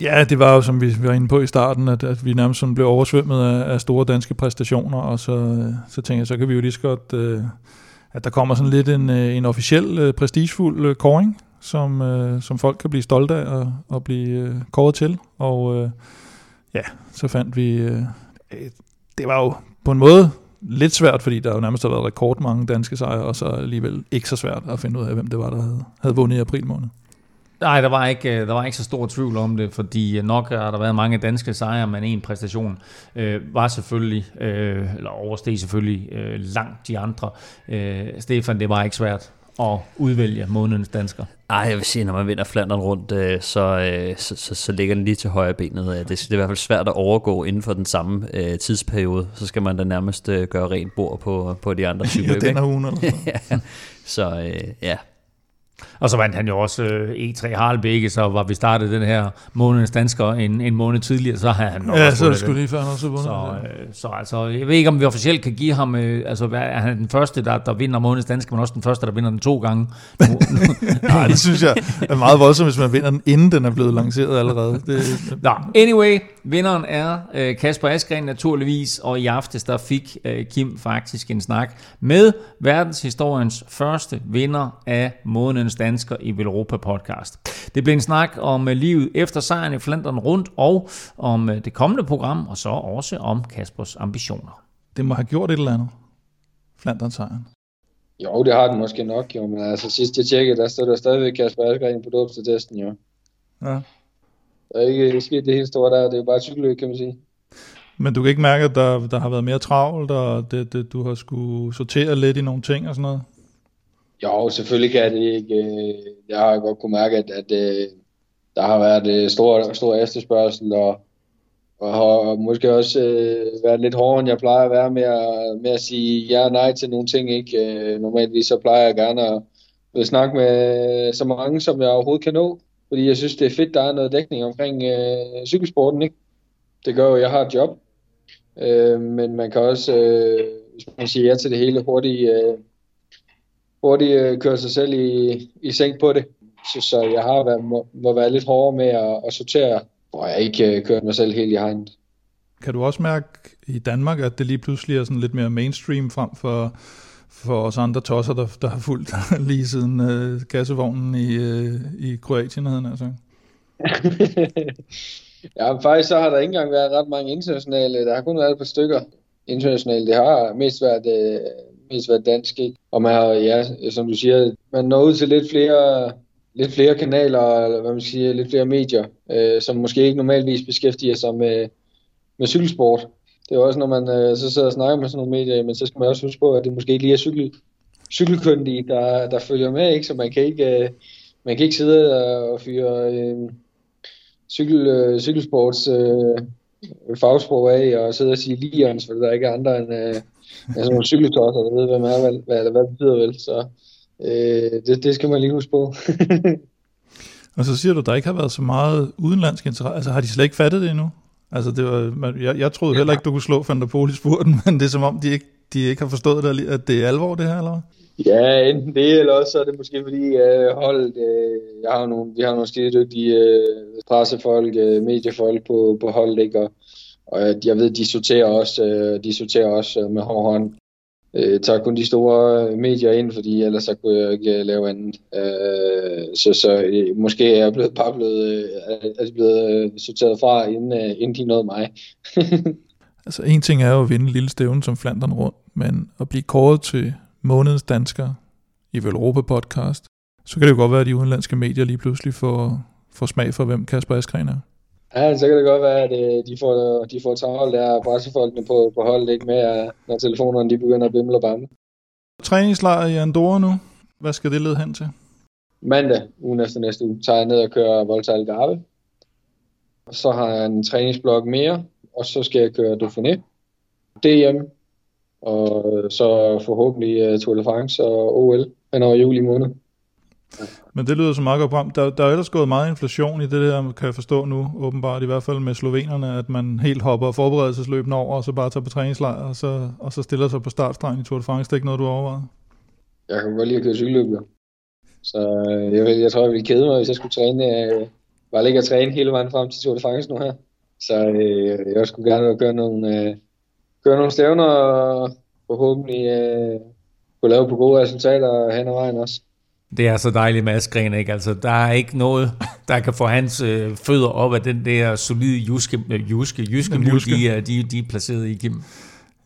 Ja, det var jo, som vi var inde på i starten, at, at vi nærmest sådan blev oversvømmet af, af store danske præstationer, og så, øh, så tænkte jeg, så kan vi jo lige så godt, øh, at der kommer sådan lidt en, øh, en officiel, øh, prestigefuld øh, som, øh, som folk kan blive stolte af og, og blive øh, kåret til. Og øh, ja, så fandt vi, øh, det var jo på en måde lidt svært, fordi der jo nærmest har været rekordmange danske sejre, og så alligevel ikke så svært at finde ud af, hvem det var, der havde, havde vundet i april måned. Nej, der var, ikke, øh, der var ikke så stor tvivl om det, fordi nok har der været mange danske sejre, men en præstation øh, var selvfølgelig, øh, eller oversteg selvfølgelig øh, langt de andre. Øh, Stefan, det var ikke svært at udvælge månedens dansker. Ej, jeg vil sige, når man vinder Flandern rundt, øh, så, øh, så, så, så ligger den lige til højre benet. Øh, Det, det er i hvert fald svært at overgå inden for den samme øh, tidsperiode. Så skal man da nærmest øh, gøre rent bord på, på de andre Ja, cykler. den er ugen eller sådan. ja. Så øh, ja, Og så vandt han jo også øh, E3 Harlebække, så var vi startet den her månedens dansker en, en måned tidligere, så havde han nok Ja, også så det den. lige før, han også vundet. Så, øh, så altså, jeg ved ikke, om vi officielt kan give ham, øh, altså hvad- er han den første, der, der vinder månedens dansker, men også den første, der vinder den to gange. Nu, nu, Nej, det synes jeg er meget voldsomt, hvis man vinder den, inden den er blevet lanceret allerede. Det, Nå, anyway, vinderen er øh, Kasper Askren naturligvis, og i aftes der fik øh, Kim faktisk en snak med verdenshistoriens første vinder af månedens dansker i Velropa podcast. Det blev en snak om øh, livet efter sejren i Flandern rundt, og om øh, det kommende program, og så også om Kaspers ambitioner. det må have gjort et eller andet. Flandern sejren. Jo, det har den måske nok, jo, men altså sidst jeg tjekkede, der stod der stadigvæk Kasper Askren på dåbstesten, jo. Ja. Der er ikke sket det helt store der, det er jo bare cykelløb, kan man sige. Men du kan ikke mærke, at der, der har været mere travlt, og det, det, du har skulle sortere lidt i nogle ting og sådan noget? Jo, selvfølgelig kan det ikke. Øh, jeg har godt kunne mærke, at, at øh, der har været øh, stor, stor efterspørgsel, og, og har måske også øh, været lidt hårdere, end jeg plejer at være med at, med at sige ja og nej til nogle ting. Ikke? Normalt så plejer jeg gerne at, at snakke med så mange, som jeg overhovedet kan nå, fordi jeg synes, det er fedt, der er noget dækning omkring øh, cykelsporten. Ikke? Det gør jo, at jeg har et job, øh, men man kan også, øh, hvis man siger ja til det hele, hurtigt... Øh, hurtigt øh, køre sig selv i, i seng på det. Så, så jeg har været, må, må være lidt hårdere med at, at sortere, hvor jeg ikke øh, kørt mig selv helt i hegnet. Kan du også mærke i Danmark, at det lige pludselig er sådan lidt mere mainstream frem for, for os andre tosser, der, der har fulgt lige siden øh, kassevognen i, øh, i Kroatien, havde altså. ja, men faktisk så har der ikke engang været ret mange internationale. Der har kun været et par stykker internationale. Det har mest været, øh, mest være dansk. Ikke? Og man har, ja, som du siger, man når ud til lidt flere, lidt flere kanaler, eller hvad man siger, lidt flere medier, øh, som måske ikke normalvis beskæftiger sig med, med cykelsport. Det er jo også, når man øh, så sidder og snakker med sådan nogle medier, men så skal man også huske på, at det måske ikke lige er cykel, cykelkyndige, der, der følger med, ikke? så man kan ikke, øh, man kan ikke sidde og fyre øh, cykel, øh, cykelsports øh, fagsprog af og sidde og sige lions, for der er ikke andre end, øh, sådan nogle cykeltosser, der ved, hvad, man er, hvad, hvad, hvad det betyder vel. Så øh, det, det skal man lige huske på. Og så siger du, at der ikke har været så meget udenlandsk interesse. Altså har de slet ikke fattet det endnu? Altså, det var, man, jeg, jeg troede heller ikke, du kunne slå Van der Pol i spurten, men det er som om, de ikke, de ikke har forstået, det, at det er alvor, det her, eller hvad? Ja, enten det, eller også så er det måske fordi uh, holdet, uh, jeg har nogle, vi har nogle skide dygtige uh, pressefolk, uh, mediefolk på, på holdet, ikke? Og, og øh, jeg ved, de sorterer også, øh, de sorterer også øh, med hård hånd. Uh, tager kun de store medier ind, fordi ellers så kunne jeg ikke lave andet. Uh, så så måske er jeg blevet, bare blevet, er blevet sorteret fra, inden, inden de nåede mig. altså en ting er jo at vinde lille stævne som Flandern rundt, men at blive kåret til månedens dansker i Europa podcast, så kan det jo godt være, at de udenlandske medier lige pludselig får, får smag for, hvem Kasper Askren er. Ja, så kan det godt være, at øh, de får, de får travlt der pressefolkene på, på holdet, ikke med, når telefonerne de begynder at bimle og bamle. Træningslejr i Andorra nu. Hvad skal det lede hen til? Mandag, ugen efter næste uge, tager jeg ned og kører Volta Algarve. Så har jeg en træningsblok mere, og så skal jeg køre Dauphiné. DM, og så forhåbentlig uh, Tour de France og OL hen over juli måned. Men det lyder så meget godt program. Der, der er ellers gået meget inflation i det der, kan jeg forstå nu, åbenbart i hvert fald med slovenerne, at man helt hopper forberedelsesløbende over, og så bare tager på træningslejr, og så, og så stiller sig på startstregen i Tour de France. Det er ikke noget, du overvejer? Jeg kan godt lide at køre cykelløb, jo. Så øh, jeg, jeg tror, jeg ville kede mig, hvis jeg skulle træne, øh, bare ligge og træne hele vejen frem til Tour de France nu her. Så øh, jeg skulle gerne køre nogle, øh, køre nogle stævner, og forhåbentlig øh, kunne lave på gode resultater hen ad vejen også. Det er så dejligt med Askren, ikke? Altså, der er ikke noget, der kan få hans øh, fødder op af den der solide juske, øh, juske, jyske mul, de, de, de er placeret i, Kim.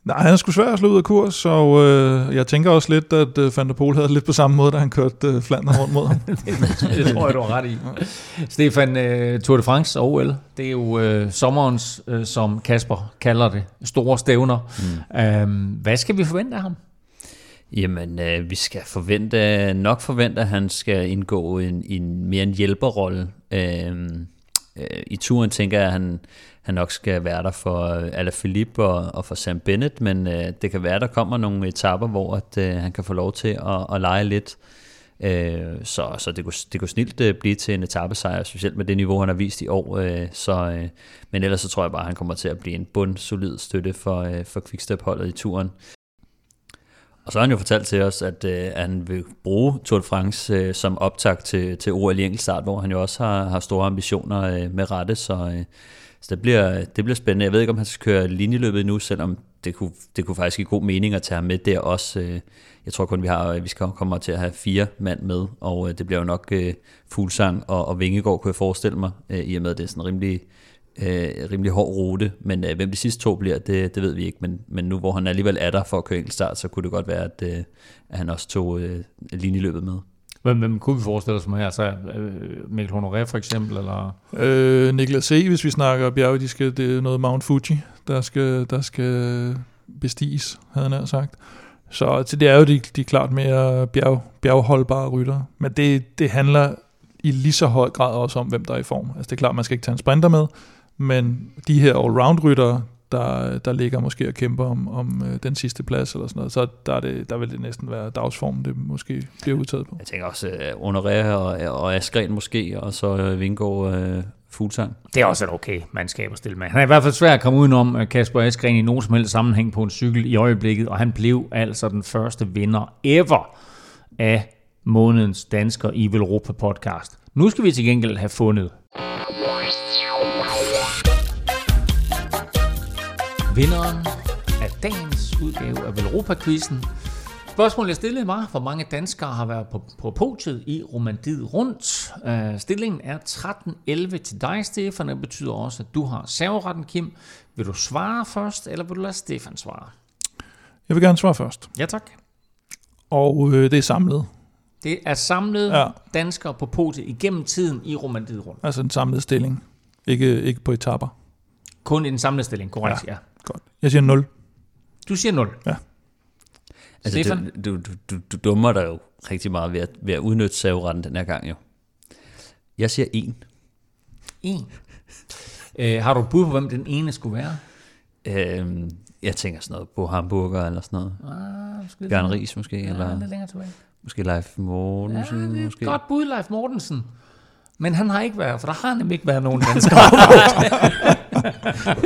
Nej, han skulle svært at slå ud af kurs, og øh, jeg tænker også lidt, at øh, Van der Pol havde lidt på samme måde, da han kørte øh, Flandern rundt mod ham. det, det tror jeg, du har ret i. Stefan, øh, Tour de France og OL, det er jo øh, sommerens, øh, som Kasper kalder det, store stævner. Mm. Øhm, hvad skal vi forvente af ham? Jamen, øh, vi skal forvente, nok forvente, at han skal indgå en, en mere en hjælperrolle. Øh, øh, I turen tænker jeg, at han, han nok skal være der for øh, Alaphilippe og, og for Sam Bennett, men øh, det kan være, at der kommer nogle etapper, hvor at, øh, han kan få lov til at, at lege lidt. Øh, så så det, kunne, det kunne snilt øh, blive til en etappesejr, specielt med det niveau, han har vist i år. Øh, så, øh, men ellers så tror jeg bare, at han kommer til at blive en bund solid støtte for, øh, for Quickstep-holdet i turen. Og så har han jo fortalt til os, at øh, han vil bruge Tour de France øh, som optag til, til OL i enkeltstart, hvor han jo også har, har store ambitioner øh, med rette, så, øh, så det, bliver, det bliver spændende. Jeg ved ikke, om han skal køre linjeløbet nu, selvom det kunne, det kunne faktisk give god mening at tage ham med der også. Øh, jeg tror kun, vi har øh, vi skal komme til at have fire mand med, og øh, det bliver jo nok øh, Fuglsang og, og Vingegaard, kunne jeg forestille mig, øh, i og med, at det er sådan rimelig øh, rimelig hård rute, men øh, hvem de sidste to bliver, det, det ved vi ikke, men, men nu hvor han alligevel er der for at køre start, så kunne det godt være, at, øh, at han også tog øh, linjeløbet med. Hvem, hvem kunne vi forestille os med her? Så, øh, Mikkel Honoré for eksempel? Eller? Øh, Niklas E., hvis vi snakker bjerge, det er noget Mount Fuji, der skal, der skal bestiges, havde han sagt. Så det er jo de, de klart mere bjerg, bjergholdbare rytter. Men det, det handler i lige så høj grad også om, hvem der er i form. Altså det er klart, man skal ikke tage en sprinter med, men de her allround-ryttere, der, der ligger måske og kæmper om, om øh, den sidste plads eller sådan noget, så der, er det, der vil det næsten være dagsform, det måske bliver udtaget på. Jeg tænker også uh, Honoré og, og Askren måske, og så uh, Vingård uh, Fuglsang. Det er også et okay mandskab at stille med. Han er i hvert fald svær at komme udenom Kasper Askren i nogen som helst sammenhæng på en cykel i øjeblikket, og han blev altså den første vinder ever af månedens dansker i Velropa podcast. Nu skal vi til gengæld have fundet vinderen af dagens udgave af Velropa-quizzen. Spørgsmålet jeg stillede mig, hvor mange danskere har været på, på podiet i Romandiet rundt. Uh, stillingen er 13-11 til dig, Stefan. Det betyder også, at du har serveretten, Kim. Vil du svare først, eller vil du lade Stefan svare? Jeg vil gerne svare først. Ja, tak. Og øh, det er samlet. Det er samlet ja. danskere på podiet igennem tiden i Romandiet rundt. Altså en samlet stilling. Ikke, ikke på etapper. Kun en samlet stilling, korrekt, ja. ja. Godt. Jeg siger 0. Du siger 0? Ja. Altså, Stefan? Du, du, du, du dummer dig jo rigtig meget ved at, ved at udnytte saveretten den her gang, jo. Jeg siger 1. 1? Øh, har du bud på, hvem den ene skulle være? Øhm, jeg tænker sådan noget på hamburger eller sådan noget. Ah, Bjørn Ries måske. Ja, eller lidt længere tilbage. Måske Leif Mortensen. Ja, det er måske. godt bud, Leif Mortensen. Men han har ikke været, for der har nemlig ikke været nogen danskere.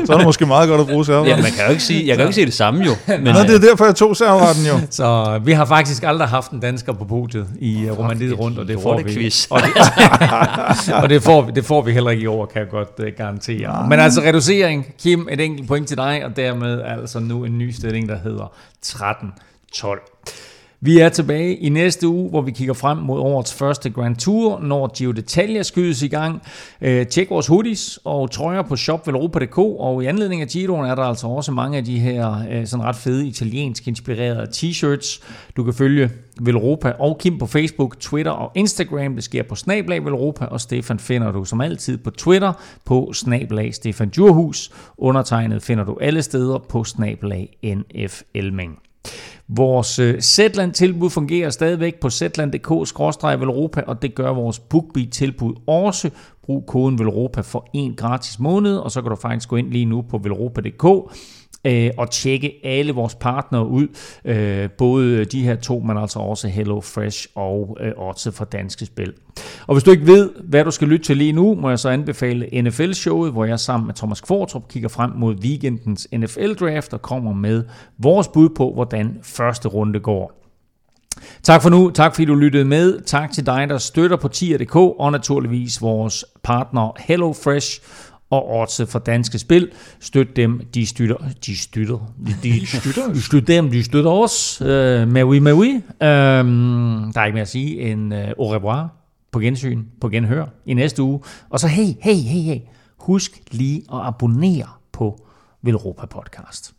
så er det måske meget godt at bruge serveretten. Ja, man kan jo ikke sige, jeg kan jo ikke sige det samme jo. Men, Nå, det er derfor, jeg tog serveretten jo. Så vi har faktisk aldrig haft en dansker på podiet i uh, Romandiet rundt, og det får vi. lortequiz. Og, det, og det, får, vi- det får vi heller ikke i år, kan jeg godt uh, garantere. Men altså reducering, Kim, et enkelt point til dig, og dermed altså nu en ny stilling, der hedder 13-12. Vi er tilbage i næste uge, hvor vi kigger frem mod årets første Grand Tour, når Giro d'Italia skydes i gang. Øh, tjek vores hoodies og trøjer på shopvelropa.dk, og i anledning af Giroen er der altså også mange af de her øh, sådan ret fede italiensk inspirerede t-shirts. Du kan følge Velropa og Kim på Facebook, Twitter og Instagram. Det sker på Snablag Velropa, og Stefan finder du som altid på Twitter på Snablag Stefan Djurhus. Undertegnet finder du alle steder på Snablag NF Elming. Vores øh, Zetland-tilbud fungerer stadigvæk på zetland.dk-velropa, og det gør vores BookBeat-tilbud også. Brug koden Velropa for en gratis måned, og så kan du faktisk gå ind lige nu på velropa.dk øh, og tjekke alle vores partnere ud. Øh, både de her to, men altså også Hello Fresh og øh, Odds for Danske Spil. Og hvis du ikke ved, hvad du skal lytte til lige nu, må jeg så anbefale NFL-showet, hvor jeg sammen med Thomas Kvartrup kigger frem mod weekendens NFL-draft og kommer med vores bud på, hvordan første runde går. Tak for nu. Tak fordi du lyttede med. Tak til dig, der støtter på tier.dk og naturligvis vores partner HelloFresh og Odds for Danske Spil. Støt dem, de støtter, de støtter, de, støtter, støtter dem, de støtter os. Uh, mais oui, mais oui. Um, der er ikke mere at sige end uh, au revoir, på gensyn, på genhør i næste uge. Og så hey, hey, hey, hey, husk lige at abonnere på Velropa Podcast.